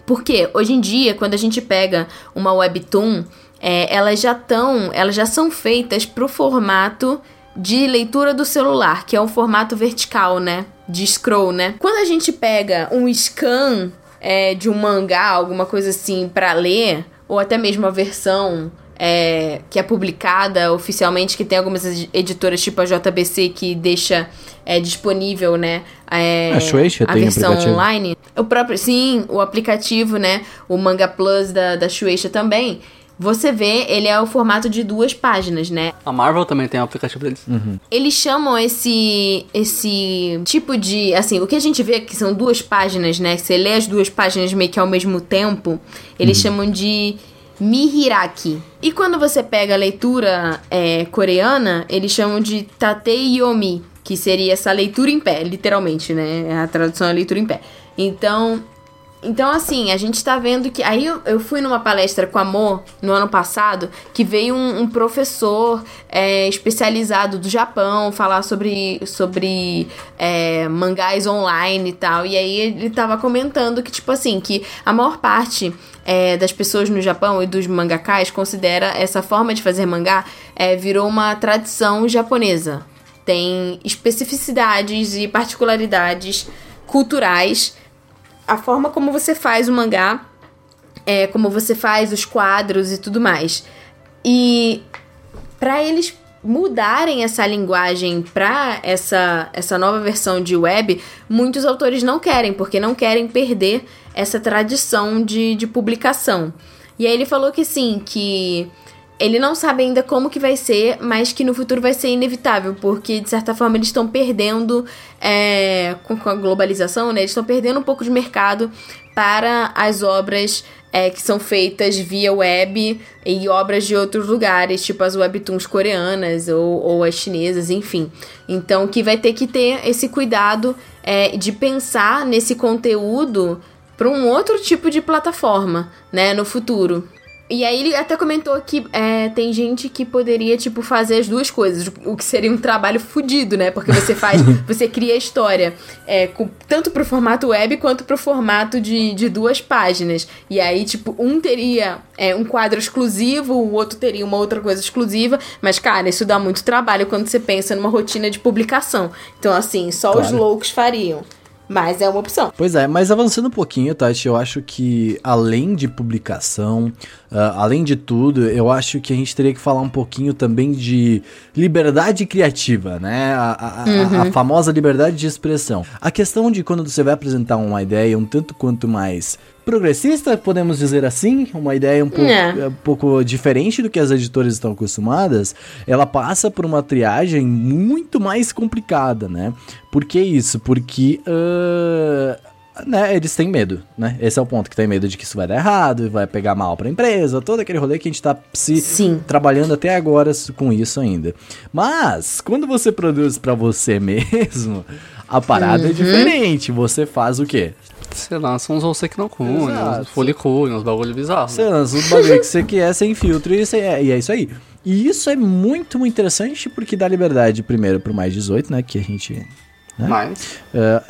Porque hoje em dia, quando a gente pega uma webtoon, é, elas já estão, elas já são feitas pro formato de leitura do celular, que é um formato vertical, né? De scroll, né? Quando a gente pega um scan é, de um mangá, alguma coisa assim, para ler, ou até mesmo a versão é, que é publicada oficialmente, que tem algumas ed- editoras tipo a JBC que deixa é, disponível, né? é, A Shueisha a versão aplicativo. online. O próprio, sim, o aplicativo, né? O Manga Plus da, da Shueisha também. Você vê, ele é o formato de duas páginas, né? A Marvel também tem um aplicativo deles. Eles chamam esse esse tipo de, assim, o que a gente vê que são duas páginas, né? Você lê as duas páginas meio que ao mesmo tempo, eles chamam de Mihiraki. E quando você pega a leitura é, coreana, eles chamam de Tatei Yomi, que seria essa leitura em pé, literalmente, né? A tradução é leitura em pé. Então, então, assim, a gente tá vendo que. Aí eu, eu fui numa palestra com a Mo no ano passado, que veio um, um professor é, especializado do Japão falar sobre, sobre é, mangás online e tal. E aí ele tava comentando que, tipo assim, que a maior parte é, das pessoas no Japão e dos mangakás considera essa forma de fazer mangá é, virou uma tradição japonesa. Tem especificidades e particularidades culturais a forma como você faz o mangá, é, como você faz os quadros e tudo mais. E para eles mudarem essa linguagem para essa, essa nova versão de web, muitos autores não querem, porque não querem perder essa tradição de, de publicação. E aí ele falou que sim, que ele não sabe ainda como que vai ser, mas que no futuro vai ser inevitável, porque de certa forma eles estão perdendo é, com, a globalização, né? Eles estão perdendo um pouco de mercado para as obras é, que são feitas via web e obras de outros lugares, tipo as webtoons coreanas ou, ou as chinesas, enfim. Então, que vai ter que ter esse cuidado é, de pensar nesse conteúdo para um outro tipo de plataforma, né, no futuro. E aí ele até comentou que é, tem gente que poderia, tipo, fazer as duas coisas, o que seria um trabalho fudido, né? Porque você faz, você cria a história é, com, tanto pro formato web quanto pro formato de, de duas páginas. E aí, tipo, um teria é, um quadro exclusivo, o outro teria uma outra coisa exclusiva. Mas, cara, isso dá muito trabalho quando você pensa numa rotina de publicação. Então, assim, só os Claro. loucos fariam. Mas é uma opção. Pois é, mas avançando um pouquinho, Tati, eu acho que além de publicação, ah, além de tudo, eu acho que a gente teria que falar um pouquinho também de liberdade criativa, né? A, a- a- a famosa liberdade de expressão. A questão de quando você vai apresentar uma ideia um tanto quanto mais progressista, podemos dizer assim, uma ideia um pouco, É. um pouco diferente do que as editoras estão acostumadas, ela passa por uma triagem muito mais complicada, né? Por que isso? Porque ah, né, eles têm medo, né? Esse é o ponto, que tem medo de que isso vai dar errado, vai pegar mal pra empresa, todo aquele rolê que a gente tá se Sim. trabalhando até agora com isso ainda. Mas, quando você produz pra você mesmo, a parada é Uhum. diferente. Você faz o quê? Você lança uns você que não cune, Exato. uns folicune, uns bagulho bizarro. Você lança os bagulho que você quer sem filtro e, você- e é isso aí. E isso é muito, muito interessante porque dá liberdade, primeiro, pro mais 18, né? Que a gente. Mas, ah,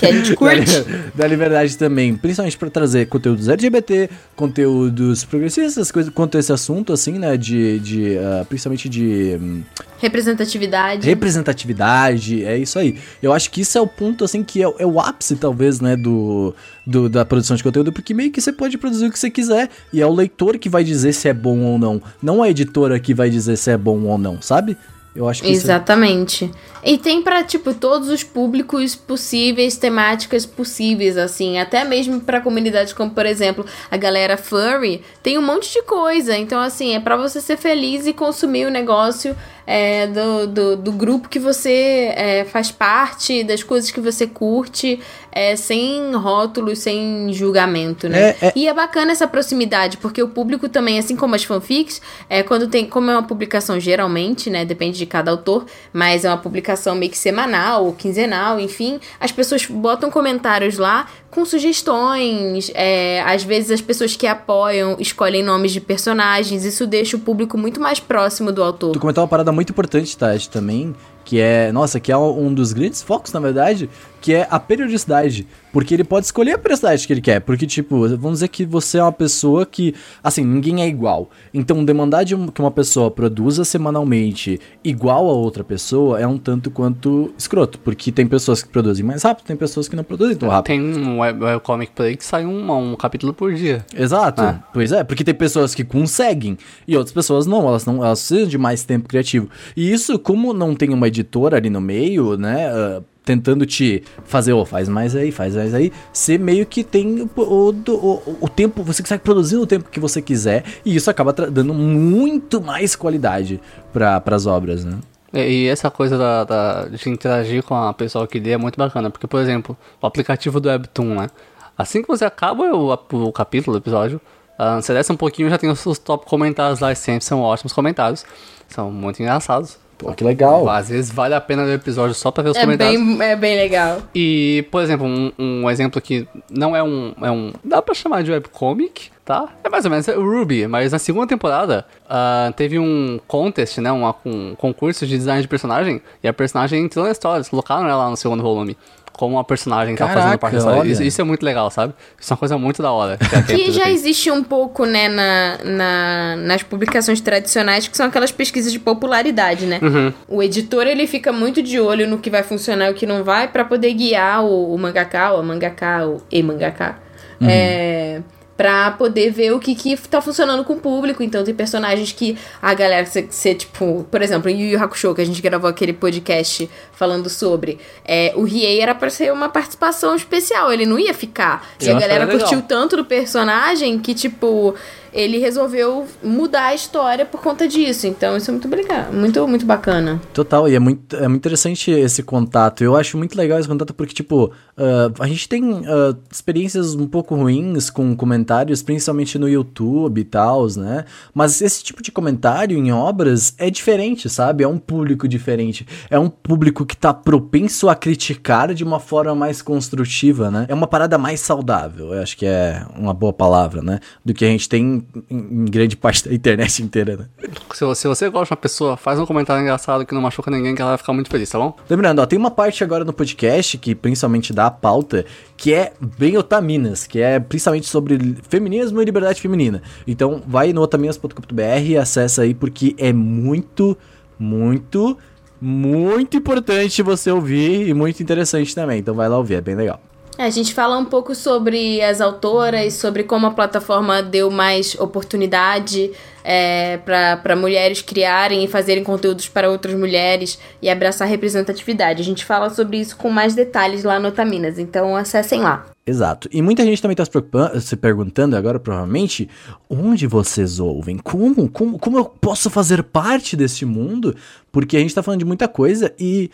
Que a gente curte. da liberdade também, principalmente pra trazer conteúdos LGBT, conteúdos progressistas, coisa, quanto a esse assunto, assim, né? De. de ah, principalmente de. hum, Representatividade. representatividade, é isso aí. Eu acho que isso é o ponto, assim, que é, o- é o ápice, talvez, né, do, do- da produção de conteúdo, porque meio que você pode produzir o que você quiser, e é o leitor que vai dizer se é bom ou não, não a editora que vai dizer se é bom ou não, sabe? Eu acho que é- Exatamente. E tem pra, tipo, todos os públicos possíveis, temáticas possíveis, assim. Até mesmo pra comunidades como, por exemplo, a galera furry. Tem um monte de coisa. Então, assim, é pra você ser feliz e consumir o negócio é, do, do, do, grupo que você é, faz parte, das coisas que você curte, é, sem rótulos, sem julgamento, né? É, é... E é bacana essa proximidade, porque o público também, assim como as fanfics, é, quando tem, como é uma publicação geralmente, né? Depende de cada autor, mas é uma publicação meio que semanal ou quinzenal, enfim, as pessoas botam comentários lá com sugestões. É, às vezes as pessoas que apoiam escolhem nomes de personagens. Isso deixa o público muito mais próximo do autor. Tu comentou uma parada muito importante, Tati, também, que é, nossa, que é um dos grandes focos, na verdade, que é a periodicidade. Porque ele pode escolher a periodicidade que ele quer. Porque, tipo, vamos dizer que você é uma pessoa que, assim, ninguém é igual. Então, demandar de um, que uma pessoa produza semanalmente igual a outra pessoa é um tanto quanto escroto. Porque tem pessoas que produzem mais rápido, tem pessoas que não produzem tão rápido. Tem um webcomic play que sai um, um capítulo por dia. Exato. Ah. Pois é, porque tem pessoas que conseguem e outras pessoas não. Elas não elas precisam de mais tempo criativo. E isso, como não tem uma editora ali no meio, né? Uh, tentando te fazer, oh, faz mais aí, faz mais aí, você meio que tem o, o, o tempo, você consegue produzir o tempo que você quiser, e isso acaba dando muito mais qualidade para as obras, né? E essa coisa da, da, de interagir com a pessoa que lê é muito bacana, porque, por exemplo, o aplicativo do Webtoon, né? Assim que você acaba o, o capítulo, o episódio, uh, você desce um pouquinho já tem os, os top comentários lá, e sempre são ótimos comentários, são muito engraçados. Pô, que legal. Às vezes vale a pena ver o episódio só pra ver os é comentários. Bem, é bem legal. E, por exemplo, um, um exemplo que não é um, é um. Dá pra chamar de webcomic, tá? É mais ou menos o Ruby, mas na segunda temporada uh, teve um contest, né? Um, um concurso de design de personagem. E a personagem entrou na história, eles colocaram ela no segundo volume como a personagem tá fazendo parte da história. Isso, isso, é muito legal, sabe? Isso é uma coisa muito da hora. Que, que já existe um pouco, né, na, na, nas publicações tradicionais, que são aquelas pesquisas de popularidade, né? Uhum. O editor, ele fica muito de olho no que vai funcionar e o que não vai, para poder guiar o, o mangaka, ou a mangaka, ou e mangaka. Uhum. É pra poder ver o que, que tá funcionando com o público. Então tem personagens que a galera, ser tipo, por exemplo, em Yu Yu Hakusho, que a gente gravou aquele podcast falando sobre, é, o Riei era pra ser uma participação especial, ele não ia ficar. e a galera curtiu tanto do personagem que, tipo, ele resolveu mudar a história por conta disso. Então isso é muito legal, muito, muito bacana. Total, e é muito, é muito interessante esse contato. Eu acho muito legal esse contato porque, tipo, uh, a gente tem uh, experiências um pouco ruins com comentários, principalmente no YouTube e tal, né? Mas esse tipo de comentário em obras é diferente, sabe? É um público diferente. É um público que tá propenso a criticar de uma forma mais construtiva, né? É uma parada mais saudável, eu acho que é uma boa palavra, né? Do que a gente tem em, grande parte da internet inteira, né? Se, se você gosta de uma pessoa, faz um comentário engraçado que não machuca ninguém, que ela vai ficar muito feliz, tá bom? Lembrando, ó, tem uma parte agora no podcast que principalmente dá pauta, que é bem otaminas, que é principalmente sobre feminismo e liberdade feminina. Então vai no otaminas.com.br e acessa aí porque é muito, muito, muito importante você ouvir e muito interessante também. Então vai lá ouvir, é bem legal. É, a gente fala um pouco sobre as autoras, sobre como a plataforma deu mais oportunidade é, para mulheres criarem e fazerem conteúdos para outras mulheres e abraçar representatividade. A gente fala sobre isso com mais detalhes lá no Otaminas, então acessem lá. Exato. E muita gente também está se, se, perguntando agora, provavelmente, onde vocês ouvem? Como, como, como eu posso fazer parte desse mundo? Porque a gente está falando de muita coisa e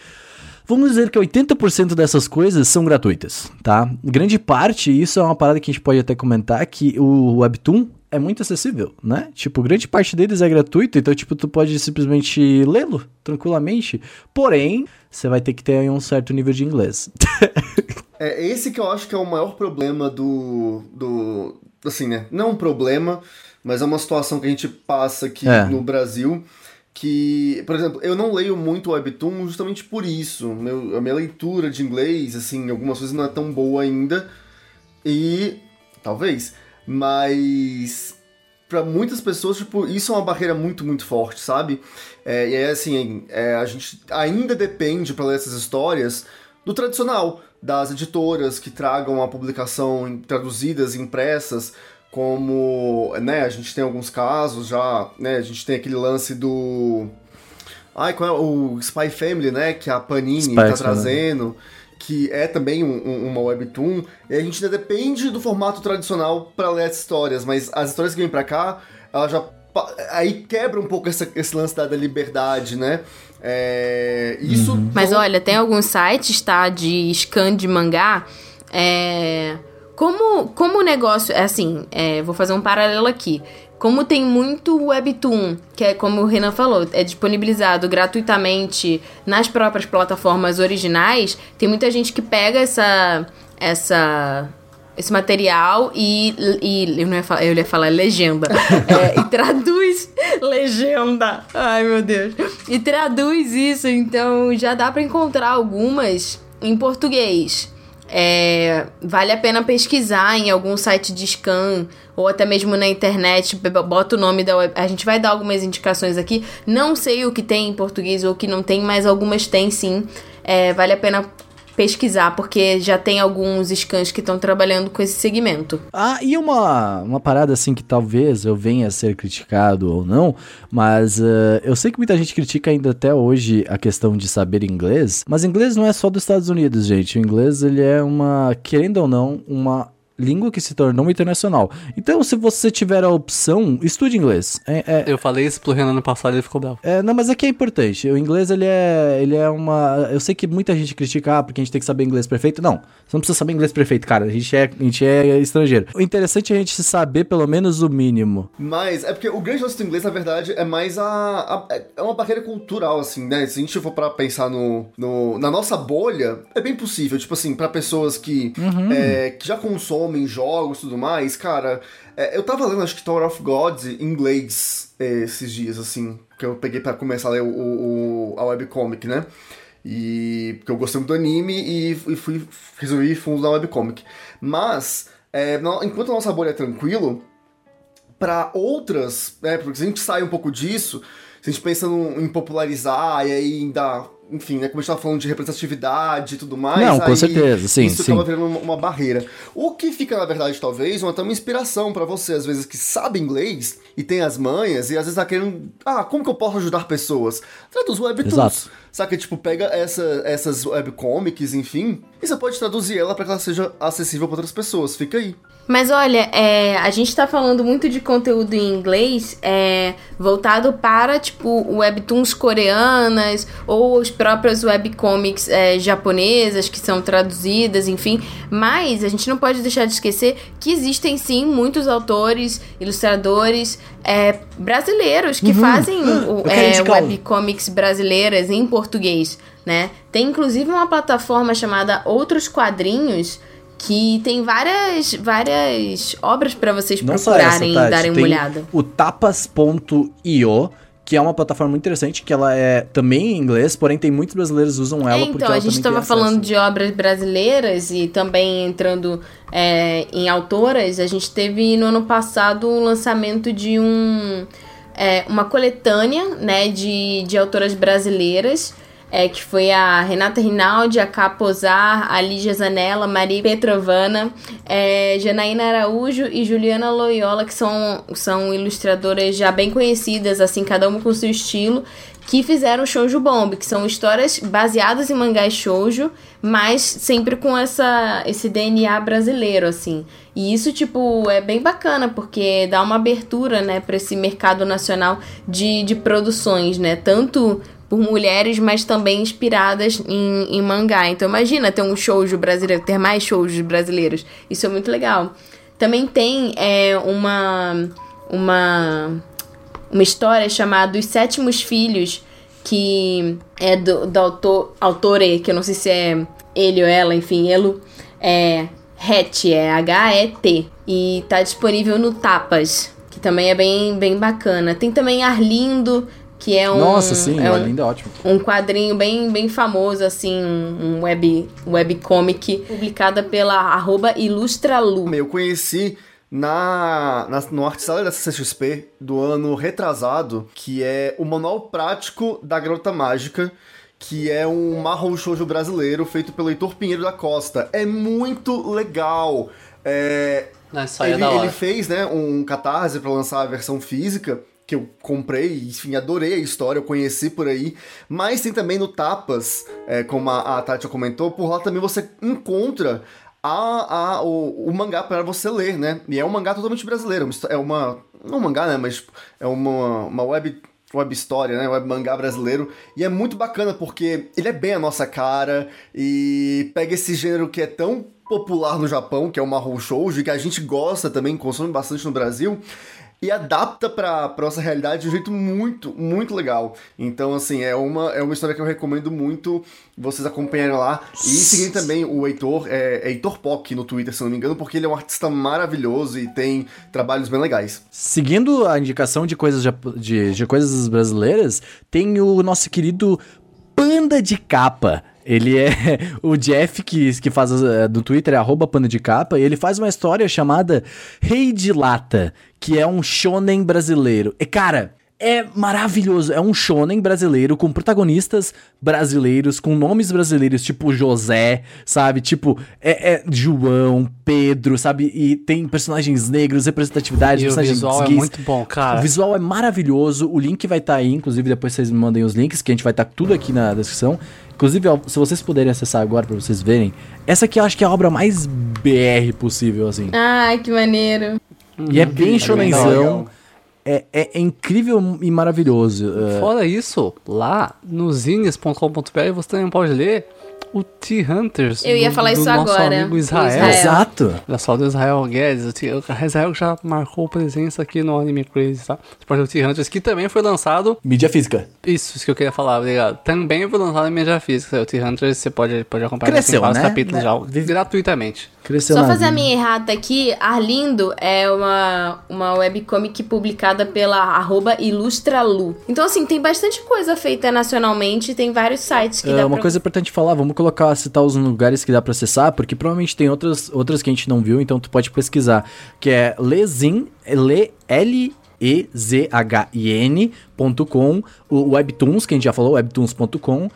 Vamos dizer que 80% dessas coisas são gratuitas, tá? Grande parte, isso é uma parada que a gente pode até comentar, que o Webtoon é muito acessível, né? Tipo, grande parte deles é gratuito, então, tipo, tu pode simplesmente lê-lo tranquilamente. Porém, você vai ter que ter um certo nível de inglês. é esse que eu acho que é o maior problema do. do assim, né? Não um problema, mas é uma situação que a gente passa aqui é. no Brasil que, por exemplo, eu não leio muito Webtoon justamente por isso. Meu, a minha leitura de inglês, assim, algumas coisas não é tão boa ainda. E. talvez. Mas. para muitas pessoas, tipo, isso é uma barreira muito, muito forte, sabe? É, e é assim, é, a gente ainda depende para ler essas histórias do tradicional, das editoras que tragam a publicação traduzidas, impressas, como, né, a gente tem alguns casos já, né, a gente tem aquele lance do... Ai, qual é o Spy Family, né, que a Panini Spy tá trazendo, que é também um, um, uma webtoon, e a gente ainda depende do formato tradicional para ler as histórias, mas as histórias que vêm para cá, elas já aí quebra um pouco essa- esse lance da, da liberdade, né? É, isso. Mas olha, tem alguns sites, tá? De scan de mangá. É. Como, como o negócio. É assim, é, vou fazer um paralelo aqui. Como tem muito webtoon, que é como o Renan falou, é disponibilizado gratuitamente nas próprias plataformas originais, tem muita gente que pega essa essa esse material e, e eu, não ia falar, eu ia falar legenda É, e traduz legenda ai meu Deus e traduz isso então já dá pra encontrar algumas em português é, vale a pena pesquisar em algum site de scan ou até mesmo na internet, bota o nome da web. A gente vai dar algumas indicações aqui. Não sei o que tem em português ou o que não tem, mas algumas tem sim. É, vale a pena pesquisar, porque já tem alguns scans que estão trabalhando com esse segmento. Ah, e uma, uma parada assim que talvez eu venha a ser criticado ou não, mas eh, eu sei que muita gente critica ainda até hoje a questão de saber inglês, mas inglês não é só dos Estados Unidos, gente. O inglês, ele é uma, querendo ou não, uma língua que se tornou internacional. Então, se você tiver a opção, estude inglês. É, é- Eu falei isso pro Renan no passado e ele ficou bravo. é, não, mas aqui é importante. O inglês, ele é, ele é uma... Eu sei que muita gente critica, ah, porque a gente tem que saber inglês perfeito. Não, você não precisa saber inglês perfeito, cara. A gente é, a gente é estrangeiro. O interessante é a gente saber pelo menos o mínimo. Mas é porque o grande lance do inglês, na verdade, é mais a, a- É uma barreira cultural, assim, né? Se a gente for pra pensar no, no- na nossa bolha, é bem possível. Tipo assim, pra pessoas que, é, que já consomem jogos e tudo mais, cara. é, eu tava lendo, acho que Tower of Gods em inglês é, esses dias, assim. Que eu peguei pra começar a ler o, o- a webcomic, né? E porque eu gostei muito do anime e, e fui resolvi fundo da webcomic. Mas, é, no- enquanto a nossa bolha é tranquilo, para outras, né? Porque se a gente sai um pouco disso, se a gente pensa num- em popularizar e aí em dar, enfim, né? Como a gente tava falando de representatividade e tudo mais. Não, com certeza, sim, Isso sim. acaba virando uma, uma barreira. O que fica, na verdade, talvez, uma, até uma inspiração para você, às vezes, que sabe inglês e tem as manhas, e às vezes tá querendo. Ah, como que eu posso ajudar pessoas? Traduz webtoons. Exato. Saca? Tipo, pega essa, essas webcomics, enfim, e você pode traduzir ela para que ela seja acessível para outras pessoas. Fica aí. Mas olha, é, a gente tá falando muito de conteúdo em inglês é, voltado para, tipo, webtoons coreanas ou as próprias webcomics é, japonesas que são traduzidas, enfim. Mas a gente não pode deixar de esquecer que existem sim muitos autores, ilustradores é, brasileiros que fazem o- Eu quero é, webcomics brasileiras em português, né? Tem inclusive uma plataforma chamada Outros Quadrinhos que tem várias várias obras pra vocês Não essa, procurarem Tati, e darem tem uma olhada. o tapas.io, que é uma plataforma muito interessante, que ela é também em inglês, porém tem muitos brasileiros que usam ela É, porque então, ela a gente estava falando de obras brasileiras e também entrando é, em autoras. A gente teve no ano passado o lançamento de um, é, uma coletânea né, de, de autoras brasileiras. É, que foi a Renata Rinaldi, a Ká Posar, a Lígia Zanella, Maria Petrovana, é, Janaína Araújo e Juliana Loyola, que são, são ilustradoras já bem conhecidas, assim, cada uma com seu estilo, que fizeram Shoujo Bomb, que são histórias baseadas em mangás shoujo, mas sempre com essa, esse DNA brasileiro, assim. E isso, tipo, é bem bacana, porque dá uma abertura, né, para esse mercado nacional de, de produções, né? Tanto por mulheres, mas também inspiradas em, em mangá. Então imagina ter um shoujo brasileiro, ter mais shoujos brasileiros. Isso é muito legal. Também tem é, uma... uma uma história chamada Os Sétimos Filhos, que é do, do autor, autore, que eu não sei se é ele ou ela, enfim, Elo, é Het, é H-E-T, e tá disponível no Tapas, que também é bem, bem bacana. Tem também Arlindo, que é um... Nossa, sim, é um, é ótimo. um quadrinho bem, bem famoso, assim, um web, webcomic, publicada pela arroba Ilustralu. Eu conheci na, na, no Artisala da CCXP do ano retrasado, que é o Manual Prático da Garota Mágica, que é um marrom shoujo brasileiro feito pelo Heitor Pinheiro da Costa. É muito legal. É, Não, isso aí é ele, da hora. ele fez né, um catarse pra lançar a versão física, que eu comprei, enfim, adorei a história, eu conheci por aí. Mas tem também no Tapas, é, como a, a Tati comentou, por lá também você encontra a, a, o, o mangá para você ler, né? E é um mangá totalmente brasileiro. É uma. Não um mangá, né? Mas é uma, uma web web história, né? Web mangá brasileiro. E é muito bacana porque ele é bem a nossa cara e pega esse gênero que é tão popular no Japão, que é o Mahou Shoujo, que a gente gosta também, consome bastante no Brasil, e adapta pra nossa realidade de um jeito muito, muito legal. Então, assim, é uma, é uma história que eu recomendo muito vocês acompanharem lá. E seguirem também o Heitor, é, é Heitor Pock no Twitter, se não me engano, porque ele é um artista maravilhoso e tem trabalhos bem legais. Seguindo a indicação de coisas, de, de coisas brasileiras, tem o nosso querido Panda de Capa. Ele é o Jeff que, que faz uh, do Twitter, é arroba pano de capa, e ele faz uma história chamada Rei de Lata, que é um shonen brasileiro. E cara, é maravilhoso. É um shonen brasileiro com protagonistas brasileiros, com nomes brasileiros, tipo José, sabe? Tipo, é, é João, Pedro, sabe? E tem personagens negros, representatividade, e personagens o visual gays. é muito bom, cara. O visual é maravilhoso. O link vai estar tá aí, inclusive depois vocês me mandem os links, que a gente vai estar tá tudo aqui na descrição. Inclusive, ó, se vocês puderem acessar agora para vocês verem, essa aqui eu acho que é a obra mais BR possível, assim. Ai, que maneiro. E é bem shonenzão. É, é, é, incrível e maravilhoso. É. Fora isso, lá no zines.com.br você também pode ler o T-Hunters. Eu ia do, falar do isso nosso agora. amigo Israel. Israel. Exato. Olha só, do Israel Guedes. O Israel já marcou presença aqui no Anime Crazy, tá? Você pode ver o T-Hunters, que também foi lançado... Mídia física. Isso, isso que eu queria falar, obrigado. Também foi lançado em mídia física. O T-Hunters você pode, pode acompanhar. Cresceu, vários né? capítulos já, gratuitamente. Cresceu Só fazer a vida. minha errata aqui, Arlindo é uma, uma webcomic publicada pela arroba Ilustralu. Então, assim, tem bastante coisa feita nacionalmente, tem vários sites que É, dá uma pra... coisa importante falar, vamos colocar, citar os lugares que dá pra acessar, porque provavelmente tem outras, outras que a gente não viu, então tu pode pesquisar, que é Lezin, L, L E-Z-H-I-N.com, o Webtoons, que a gente já falou, webtoons.com, uh,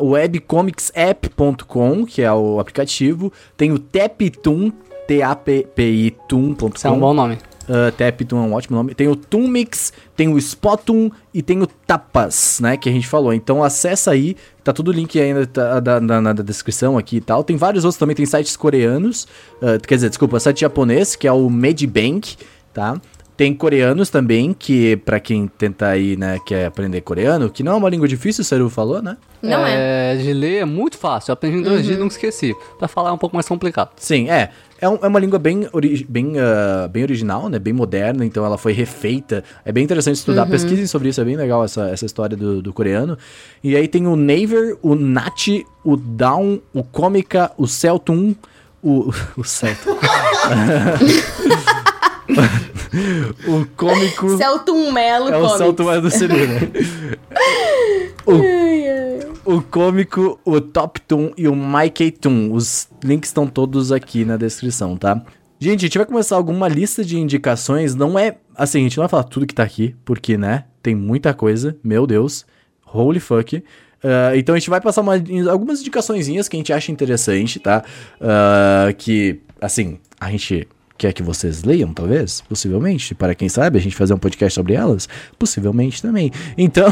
o webcomicsapp.com, que é o aplicativo, tem o Taptoon, T-A-P-P-I-Toon.com. Isso é um bom nome. Uh, Taptoon é um ótimo nome. Tem o Toonmix, tem o Spotum e tem o Tapas, né? Que a gente falou. Então acessa aí, tá tudo o link ainda tá, da, na, na descrição aqui e tal. Tem vários outros também, tem sites coreanos. uh, quer dizer, desculpa, site japonês, que é o Medibank, tá? Tem coreanos também, que pra quem tenta aí, né, quer aprender coreano, que não é uma língua difícil, o Seru falou, né? Não é. De ler é muito fácil. Eu aprendi em dois dias e nunca esqueci. Pra falar é um pouco mais complicado. Sim, é. É, um- é uma língua bem, ori- bem, ah, bem original, né? Bem moderna, então ela foi refeita. É bem interessante estudar. Pesquisem sobre isso, é bem legal essa, essa história do, do coreano. E aí tem o Naver, o Nat, o Down, o Cômica, o Celtum, o. O Celtum. o cômico. Celtum Melo É o. Celtum é do Seru, né? o cômico, o Top Toon e o Mikey Toon. Os links estão todos aqui na descrição, tá? Gente, a gente vai começar alguma lista de indicações. Não é. Assim, a gente não vai falar tudo que tá aqui, porque, né? Tem muita coisa. Meu Deus. Holy fuck. Ah, então a gente vai passar uma- algumas indicaçõezinhas que a gente acha interessante, tá? Ah, que, assim, a gente quer que vocês leiam, talvez, possivelmente. Para quem sabe, a gente fazer um podcast sobre elas, possivelmente também. Então,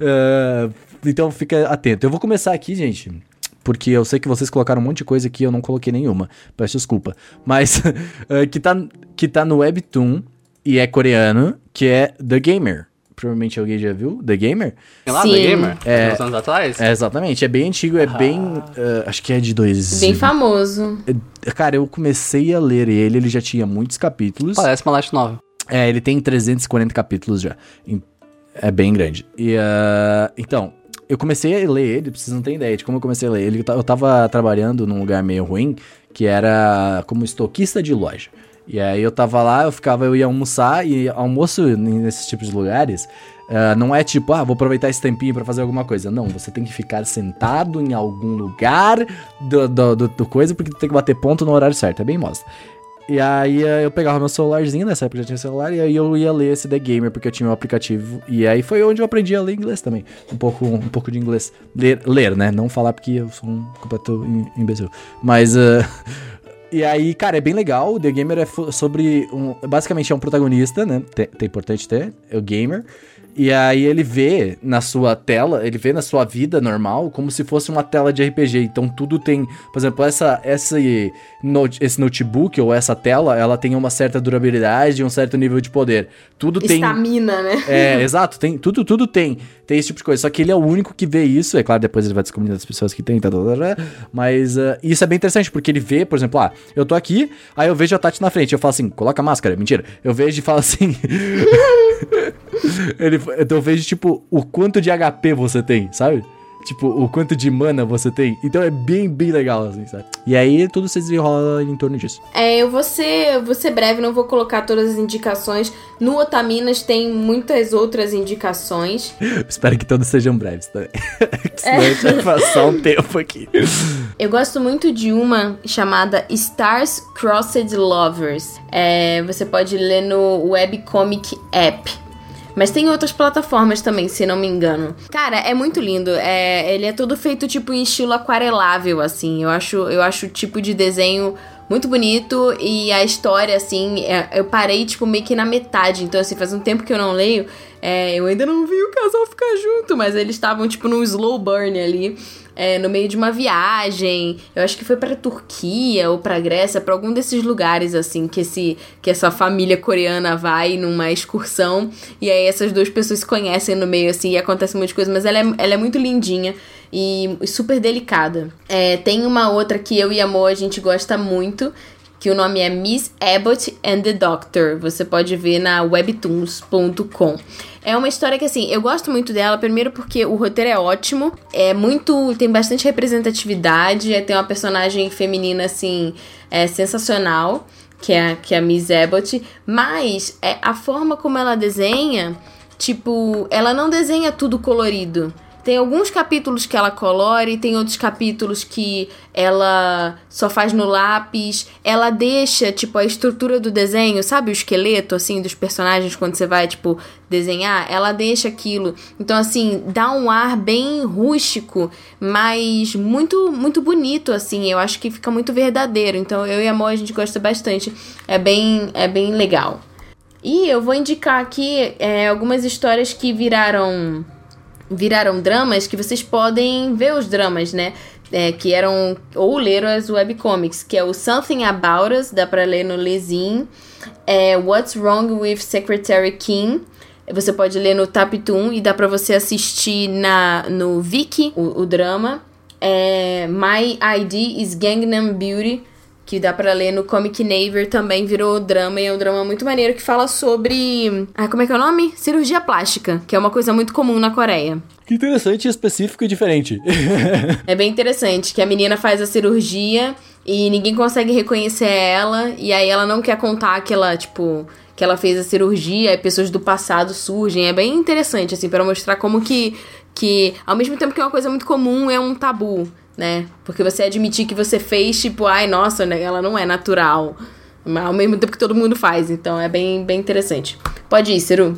ah, então fica atento. Eu vou começar aqui, gente. Porque eu sei que vocês colocaram um monte de coisa aqui e eu não coloquei nenhuma. Peço desculpa. Mas ah, que, tá, que tá no Webtoon e é coreano, que é The Gamer. Provavelmente alguém já viu The Gamer? Tem lá Sim. da Gamer? É. Uns anos atrás? É, exatamente. É bem antigo, é bem. ah, acho que é de dois. Bem famoso. Cara, eu comecei a ler ele, ele já tinha muitos capítulos. Parece uma light novel. É, ele tem 340 capítulos já. É bem grande. E, ah, então, eu comecei a ler ele, pra vocês não terem ideia de como eu comecei a ler ele. Eu tava trabalhando num lugar meio ruim, que era como estoquista de loja. E aí eu tava lá, eu ficava, eu ia almoçar, e almoço nesses tipos de lugares. ah, não é tipo, ah, vou aproveitar esse tempinho pra fazer alguma coisa. Não, você tem que ficar sentado em algum lugar do, do, do- do coisa, porque tu tem que bater ponto no horário certo. É bem mostra. E aí eh, eu pegava meu celularzinho, nessa época já tinha celular, e aí eu ia ler esse The Gamer, porque eu tinha um aplicativo. E aí foi onde eu aprendi a ler inglês também. Um pouco, um pouco de inglês. Ler, ler, né? Não falar porque eu sou um completo im- imbecil. Mas. eh, E aí, cara, é bem legal. O The Gamer é sobre. Um, basicamente é um protagonista, né? É importante ter. o gamer. E aí ele vê na sua tela, ele vê na sua vida normal como se fosse uma tela de RPG. Então tudo tem, por exemplo, essa, essa note, esse notebook ou essa tela, ela tem uma certa durabilidade e um certo nível de poder. Tudo tem. Estamina, né? É, exato, tem, tudo, tudo tem. Tem esse tipo de coisa. Só que ele é o único que vê isso. É claro, depois ele vai descobrindo as pessoas que tem, tá, tá, tá, tá. mas uh, isso é bem interessante, porque ele vê, por exemplo, ah, eu tô aqui, aí eu vejo a Tati na frente, eu falo assim, coloca a máscara. Mentira. Eu vejo e falo assim. Ele, então eu vejo, tipo, o quanto de HP você tem, sabe? Tipo, o quanto de mana você tem. Então é bem, bem legal, assim, sabe? E aí tudo se desenrola em torno disso. É, eu vou ser, vou ser breve, não vou colocar todas as indicações. No Otaminas tem muitas outras indicações. Espero que todas sejam breves também. Senão a gente vai passar um tempo aqui. Eu gosto muito de uma chamada Stars Crossed Lovers. É, você pode ler no Webcomic App. Mas tem outras plataformas também, se não me engano. Cara, é muito lindo. É, ele é todo feito tipo em estilo aquarelável, assim. Eu acho, eu acho o tipo de desenho muito bonito e a história, assim, é, eu parei, tipo, meio que na metade. Então, assim, faz um tempo que eu não leio. É, eu ainda não vi o casal ficar junto, mas eles estavam, tipo, num slow burn ali é, no meio de uma viagem. Eu acho que foi para Turquia ou para Grécia, para algum desses lugares assim que esse que essa família coreana vai numa excursão e aí essas duas pessoas se conhecem no meio assim e acontece muita coisa, mas ela é, ela é muito lindinha e super delicada. É, tem uma outra que eu e a Mo a gente gosta muito, que o nome é Miss Abbott and the Doctor. Você pode ver na webtoons.com. É uma história que, assim, eu gosto muito dela, primeiro porque o roteiro é ótimo, é muito. tem bastante representatividade, é, tem uma personagem feminina, assim, é sensacional, que é, que é a Miss Abbott, mas é, a forma como ela desenha, tipo, ela não desenha tudo colorido. Tem alguns capítulos que ela colore, tem outros capítulos que ela só faz no lápis. Ela deixa, tipo, a estrutura do desenho, sabe o esqueleto, assim, dos personagens quando você vai, tipo, desenhar? Ela deixa aquilo. Então, assim, dá um ar bem rústico, mas muito, muito bonito, assim. Eu acho que fica muito verdadeiro. Então, eu e a Mo, a gente gosta bastante. É bem, é bem legal. E eu vou indicar aqui é, algumas histórias que viraram viraram dramas que vocês podem ver os dramas, né? É, que eram ou ler as webcomics, que é o Something About Us, dá pra ler no Lezin, é What's Wrong with Secretary King, você pode ler no Taptoon e dá pra você assistir na, no Viki, o, o drama. É, My ID is Gangnam Beauty, que dá para ler no Comic Naver, também virou drama e é um drama muito maneiro que fala sobre. Ah, como é que é o nome? Cirurgia plástica, que é uma coisa muito comum na Coreia. Que interessante, específico e diferente. é bem interessante, que a menina faz a cirurgia e ninguém consegue reconhecer ela, e aí ela não quer contar que ela, tipo, que ela fez a cirurgia, e pessoas do passado surgem. É bem interessante, assim, para mostrar como que, que, ao mesmo tempo que é uma coisa muito comum, é um tabu né? Porque você admitir que você fez, tipo, ai, nossa, né? ela não é natural. Mas ao mesmo tempo que todo mundo faz. Então é bem, bem interessante. Pode ir, Ciru.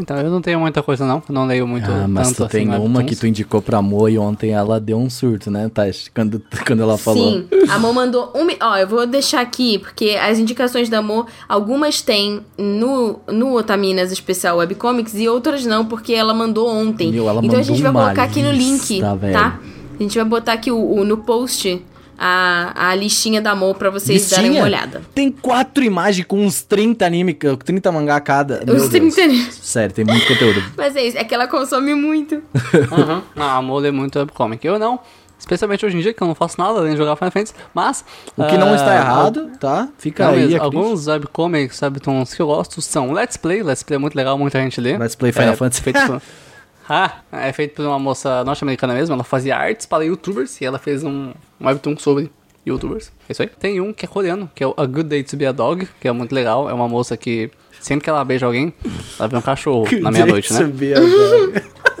Então, eu não tenho muita coisa não, não leio muito ah, mas tu assim, tem uma que tu indicou pra Mo e ontem ela deu um surto, né, Tati? Quando, quando ela falou. Sim, a Mo mandou um... Ó, eu vou deixar aqui, porque as indicações da Mo, algumas tem no, no Otaminas Especial Webcomics e outras não, porque ela mandou ontem. Meu, ela então a gente vai colocar aqui no link, tá? tá? A gente vai botar aqui o, o no post a, a listinha da Mo pra vocês listinha? darem uma olhada. Tem quatro imagens com uns 30 anime, 30 mangá cada. Os 30 animes. Sério, tem muito conteúdo. Mas é isso, é que ela consome muito. uhum. Ah, a Mo lê muito webcomic. Eu não. Especialmente hoje em dia, que eu não faço nada além de jogar Final Fantasy, mas... O que uh, não está errado, tá? Fica aí. Mesmo, alguns webcomics, webtoons que eu gosto são Let's Play. Let's Play é muito legal, muita gente lê. Let's Play Final é, Fantasy. Feito Ah, é feito por uma moça norte-americana mesmo. Ela fazia artes para youtubers e ela fez um, um webtoon sobre youtubers. É isso aí. Tem um que é coreano, que é o A Good Day to Be a Dog, que é muito legal. É uma moça que sempre que ela beija alguém, ela vê um cachorro na meia-noite, né?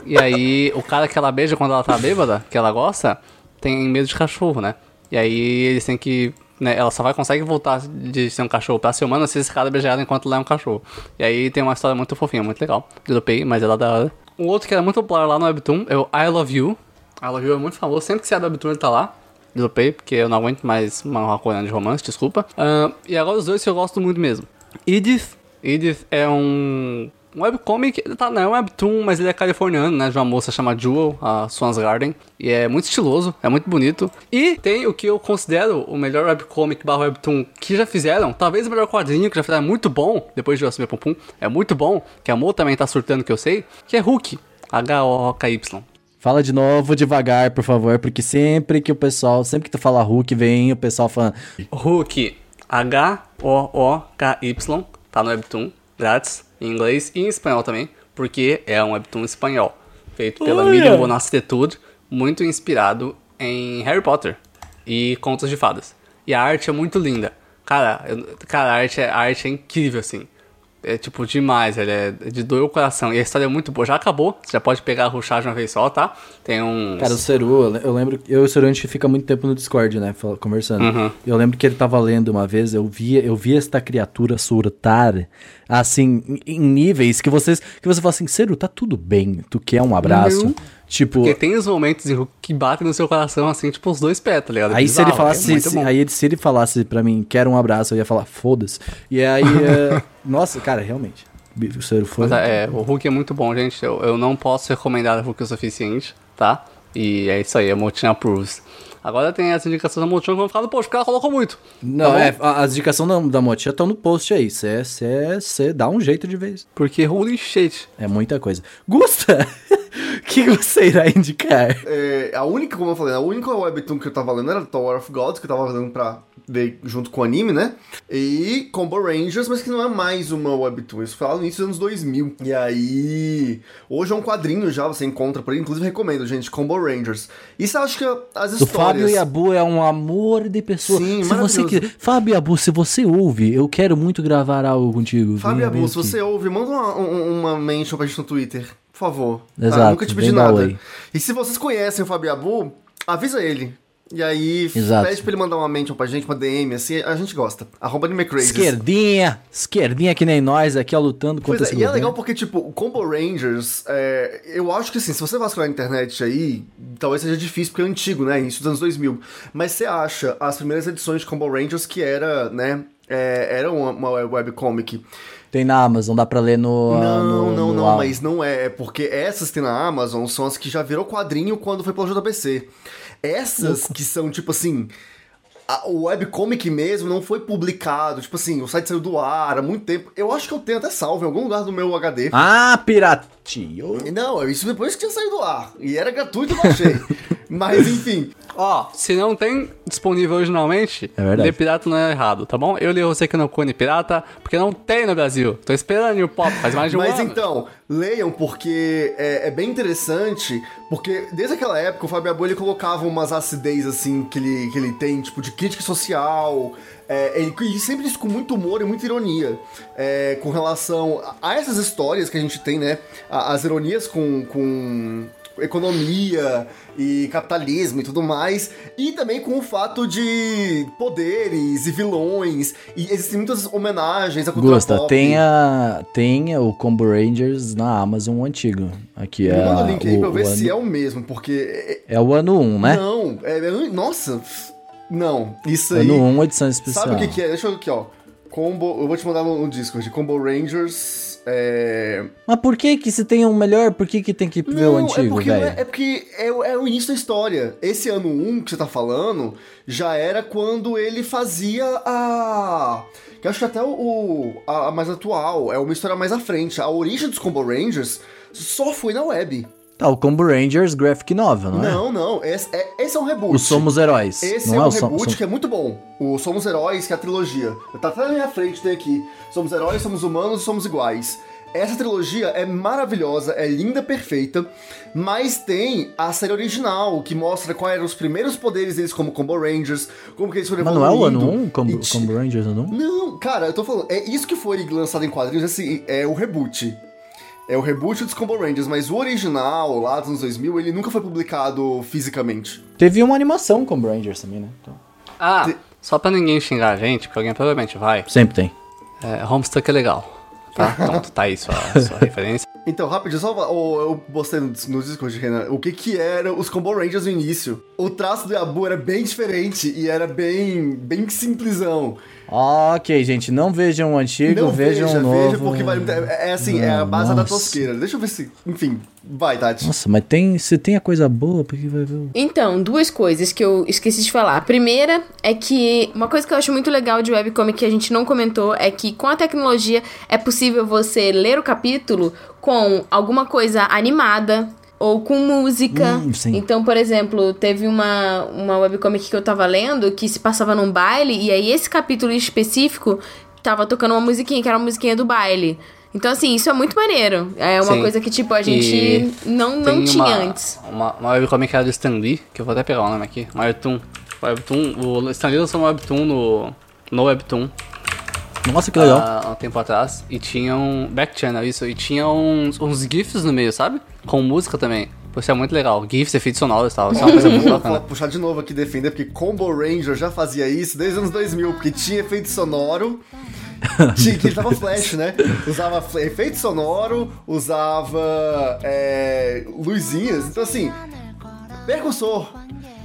e aí, o cara que ela beija quando ela tá bêbada, que ela gosta, tem medo de cachorro, né? E aí eles têm que né, ela só vai consegue voltar de ser um cachorro pra ser humana se esse cara beijar ela enquanto ela é um cachorro. E aí tem uma história muito fofinha, muito legal. Dropei, mas ela é da hora. Um outro que era muito popular lá no Webtoon é o I Love You. I Love You é muito famoso. Sempre que você abre o Webtoon ele tá lá. Dropei, porque eu não aguento mais uma coreana de romance, desculpa. Uh, e agora os dois que eu gosto muito mesmo. Edith. Edith é um um webcomic, ele tá, não é um webtoon, mas ele é californiano, né? De uma moça chamada Jewel, a Swans Garden. E é muito estiloso, é muito bonito. E tem o que eu considero o melhor webcomic barra webtoon que já fizeram. Talvez o melhor quadrinho que já fizeram, é muito bom, depois de eu assumir Pum Pum. É muito bom, que a Mo também tá surtando que eu sei, que é Hulk. H-O-K-Y. Fala de novo devagar, por favor, porque sempre que o pessoal, sempre que tu fala Hulk, vem o pessoal falando. Hulk, H-O-O-K-Y, tá no Webtoon, grátis, em inglês e em espanhol também, porque é um Webtoon espanhol, feito pela Olha! Miriam Bonastetud, muito inspirado em Harry Potter e contos de fadas. E a arte é muito linda. Cara, eu- cara a, arte é, a arte é incrível, assim. É tipo demais, ele é de doer o coração. E a história é muito boa. Já acabou, você já pode pegar a ruxar de uma vez só, tá? Tem uns. Cara, o Seru, eu le- eu lembro, eu e o Seru a gente fica muito tempo no Discord, né, conversando. Uhum. Eu lembro que ele tava lendo uma vez, eu via, eu vi esta criatura surtar, assim, em, em níveis que vocês, que você fala assim, Seru, tá tudo bem, tu quer um abraço? Não. Tipo, Porque tem os momentos em Hulk que batem no seu coração, assim, tipo os dois pés, tá ligado? É Aí se ele falasse, é se, aí se ele falasse pra mim, quero um abraço, eu ia falar, foda-se. E aí, é, nossa, cara, realmente, o Seru foi... Mas é, o Hulk é muito bom, gente. Eu, eu não posso recomendar o Hulk o suficiente, tá? E é isso aí, a Motinha approves. Agora tem as indicações da Motinha que vão ficar no post, porque ela colocou muito. Não, Tá é, as indicações da, da Motinha estão no post aí, você dá um jeito de vez. Porque holy shit. É muita coisa. Gusta, o que você irá indicar? É, a única, como eu falei, a única webtoon que eu tava lendo era Tower of Gods, que eu tava lendo pra ver junto com o anime, né? E Combo Rangers, mas que não é mais uma webtoon. Isso foi lá no início dos anos 2000. E aí... Hoje é um quadrinho já, você encontra por aí. Inclusive, recomendo, gente, Combo Rangers. E você acha que as O histórias... Fábio Yabu é um amor de pessoa. Sim, se você que Fábio Yabu, se você ouve, eu quero muito gravar algo contigo. Fábio se você ouve, manda uma, um- uma mention pra gente no Twitter, por favor. tá? Exato, Nunca te pedi nada. E se vocês conhecem o Fábio avisa ele. E aí, Exato. pede pra ele mandar uma mention pra gente, uma DM, assim, a gente gosta. Arroba AnimeCrazy. Esquerdinha, esquerdinha que nem nós aqui, ó, lutando Pois contra é, esse e é legal porque, tipo, o Combo Rangers, é, eu acho que assim, se você vasculhar na internet aí, talvez seja difícil porque é antigo, né? Início dos anos 2000. Mas você acha as primeiras edições de Combo Rangers que era, né? É, era uma, uma webcomic. Tem na Amazon, dá pra ler no... Não, no, não, no não, mas não é. É porque essas que tem na Amazon são as que já virou quadrinho quando foi pelo JBC. Essas que são, tipo assim. o webcomic mesmo não foi publicado. Tipo assim, o site saiu do ar há muito tempo. Eu acho que eu tenho até salvo em algum lugar do meu HD. Ah, piratio. Não, isso depois que tinha saído do ar. E era gratuito, eu baixei. Mas enfim. Ó, se não tem disponível originalmente, É verdade. ler pirata não é errado, tá bom? Eu li você que não cune pirata, porque não tem no Brasil. Tô esperando o pop, faz mais de um Mas ano. então, leiam porque é, é bem interessante, porque desde aquela época o Fábio Abu ele colocava umas acidez assim que ele, que ele tem, tipo, de crítica social. É, ele, e sempre isso com muito humor e muita ironia é, com relação a, a essas histórias que a gente tem, né? a- as ironias com, com economia e capitalismo e tudo mais, e também com o fato de poderes e vilões, e existem muitas homenagens à cultura Gusta, pop. tenha, tenha o Combo Rangers na Amazon antigo. Aqui Me é manda o link aí pra eu ver o se é ano, o mesmo, porque. é o ano 1, né? Não, é, é- Nossa, não. Isso aí. Ano 1, edição especial. Sabe o que, que é? Deixa eu aqui, ó. Combo. Eu vou te mandar no, no Discord. Combo Rangers. É. Mas por que que se tem um melhor, por que que tem que ver o Não, é antigo, porque, não é, é porque é, o- é o início da história. Esse ano 1 que você tá falando já era quando ele fazia a. Que eu acho que até o, o- a, a mais atual, é uma história mais à frente. A origem dos Combo Rangers só foi na web. Tá, o Combo Rangers Graphic Novel, não, é? Não, não. Esse é, esse é um reboot. O Somos Heróis. Esse não é é um reboot Som- que é muito bom. O Somos Heróis, que é a trilogia. Tá até na minha frente, tem aqui. Somos heróis, somos humanos somos iguais. Essa trilogia é maravilhosa, é linda, perfeita, mas tem a série original, que mostra quais eram os primeiros poderes deles como Combo Rangers, como que eles foram Mas não é o ano evoluindo. 1, Combo, Combo Rangers ano 1? Não, cara, eu tô falando, é isso que foi lançado em quadrinhos, assim, é o reboot. É o reboot dos Combo Rangers, mas o original, lá dos anos 2000, ele nunca foi publicado fisicamente. Teve uma animação Combo Rangers também, né? Então, Ah, só pra ninguém xingar a gente, porque alguém provavelmente vai. sempre tem. É, Homestuck é legal. Tá? Pronto, tá aí sua, sua referência. Então, rapidinho, só oh, eu postei no, no Discord, Renan, o que que eram os Combo Rangers no início. O traço do Yabu era bem diferente e era bem, bem simplesão. Ok, gente, não vejam o antigo, Não vejam veja, o novo. veja, porque vai, é, é assim, é a base da Nossa. tosqueira. Deixa eu ver se... Enfim, vai, Tati. Nossa, mas tem, se tem a coisa boa, por que vai ver o... Então, duas coisas que eu esqueci de falar. A primeira é que uma coisa que eu acho muito legal de webcomic que a gente não comentou é que com a tecnologia é possível você ler o capítulo com alguma coisa animada ou com música. Hum. Então, por exemplo, teve uma, uma webcomic que eu tava lendo que se passava num baile e aí esse capítulo específico tava tocando uma musiquinha, que era uma musiquinha do baile. Então, assim, isso é muito maneiro. É uma Sim. coisa que, tipo, a gente E não, não tinha uma, antes. Uma, uma webcomic era do Stan Lee, que eu vou até pegar o nome aqui. Uma webtoon. Webtoon, o Stan Lee lançou uma webtoon no, no Webtoon Nossa, que legal. há um tempo atrás. E tinha um back channel, isso. E tinha uns, uns GIFs no meio, sabe? Com música também. Pô, Isso é muito legal. GIFs, efeitos sonoros e tal. Isso é uma coisa muito Vou bacana. puxar de novo aqui defender, porque Combo Ranger já fazia isso desde os anos 2000, porque tinha efeito sonoro. tinha, que ele tava flash, né? Usava efeito sonoro, usava é, luzinhas. Então, assim, percussor.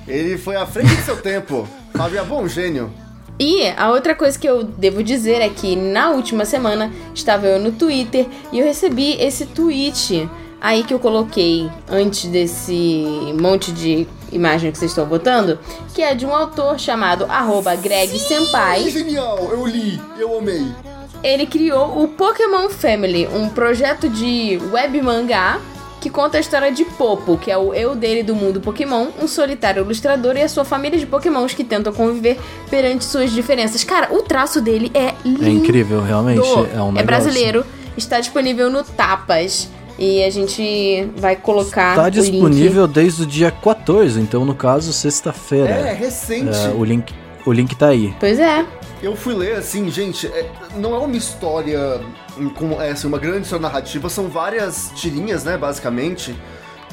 Ele foi à frente do seu tempo. Fábio é bom gênio. E a outra coisa que eu devo dizer é que na última semana estava eu no Twitter e eu recebi esse tweet aí que eu coloquei antes desse monte de imagem que vocês estão botando, que é de um autor chamado arroba Greg Ai, Senpai. genial! Eu li, eu amei. Ele criou o Pokémon Family, um projeto de web mangá que conta a história de Popo, que é o eu dele do mundo Pokémon, um solitário ilustrador e a sua família de Pokémons que tentam conviver perante suas diferenças. Cara, o traço dele é lindo. É incrível, realmente. É um negócio. brasileiro, está disponível no Tapas. E a gente vai colocar Tá o link. disponível desde o dia 14, então no caso, sexta-feira. É, recente. É, o, link, o link tá aí. Pois é. Eu fui ler assim, gente, é- não é uma história com é, assim, uma grande história narrativa, são várias tirinhas, né, basicamente,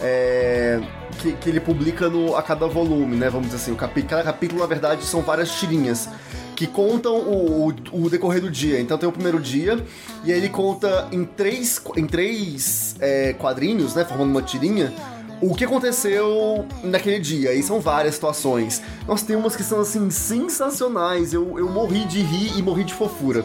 é, que, que ele publica no, a cada volume, né, vamos dizer assim. O capi, cada capítulo, na verdade, são várias tirinhas que contam o, o, o decorrer do dia. Então tem o primeiro dia, e aí ele conta em três, em três é, quadrinhos, né, formando uma tirinha, o que aconteceu naquele dia. E são várias situações. Nós tem umas que são, assim, sensacionais. Eu, eu morri de rir e morri de fofura.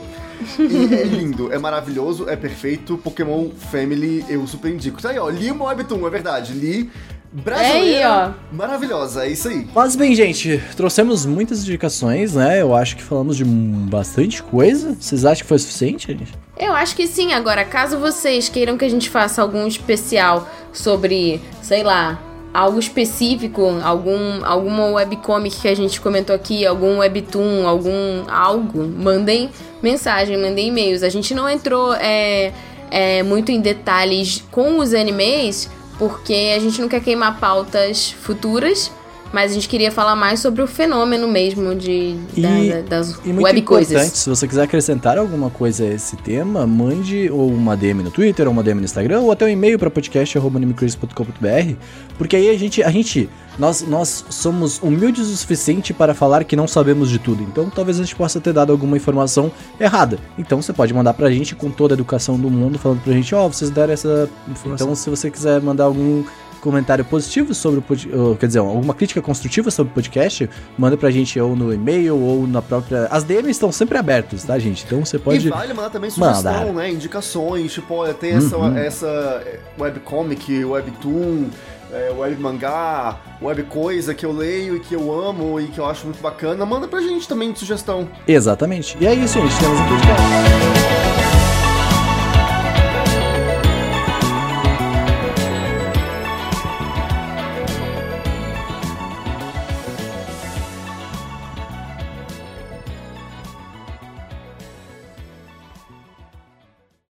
E é lindo, é maravilhoso, é perfeito. Pokémon Family, eu super indico. Tá aí, ó, li uma Webtoon, é verdade. Li brasileira, É aí, maravilhosa, é isso aí. Mas bem, gente, trouxemos muitas indicações, né? Eu acho que falamos de bastante coisa. Vocês acham que foi suficiente, gente? Eu acho que sim. Agora, caso vocês queiram que a gente faça algum especial sobre, sei lá, algo específico, algum alguma webcomic que a gente comentou aqui, algum webtoon, algum algo, mandem mensagem, mandem e-mails. A gente não entrou é, é, muito em detalhes com os animes, porque a gente não quer queimar pautas futuras. Mas a gente queria falar mais sobre o fenômeno mesmo de, E- da- das E muito web importante, coisas. se você quiser acrescentar alguma coisa a esse tema, mande ou uma DM no Twitter, ou uma DM no Instagram, ou até um e-mail para podcast.animecrazy.com.br, porque aí a gente, a gente nós, nós somos humildes o suficiente para falar que não sabemos de tudo, então talvez a gente possa ter dado alguma informação errada. Então você pode mandar pra gente com toda a educação do mundo, falando pra gente, ó, vocês deram essa informação. Então se você quiser mandar algum comentário positivo sobre o podcast, quer dizer, alguma crítica construtiva sobre o podcast, manda pra gente ou no e-mail ou na própria. As DMs estão sempre abertas, tá, gente? Então você pode. E vale mandar também sugestão, Mandar. né? Indicações, tipo, olha, tem essa, Uhum. essa é, webcomic, webtoon, é, web mangá, web coisa que eu leio e que eu amo e que eu acho muito bacana. Manda pra gente também de sugestão. Exatamente. E é isso, gente. Temos um podcast.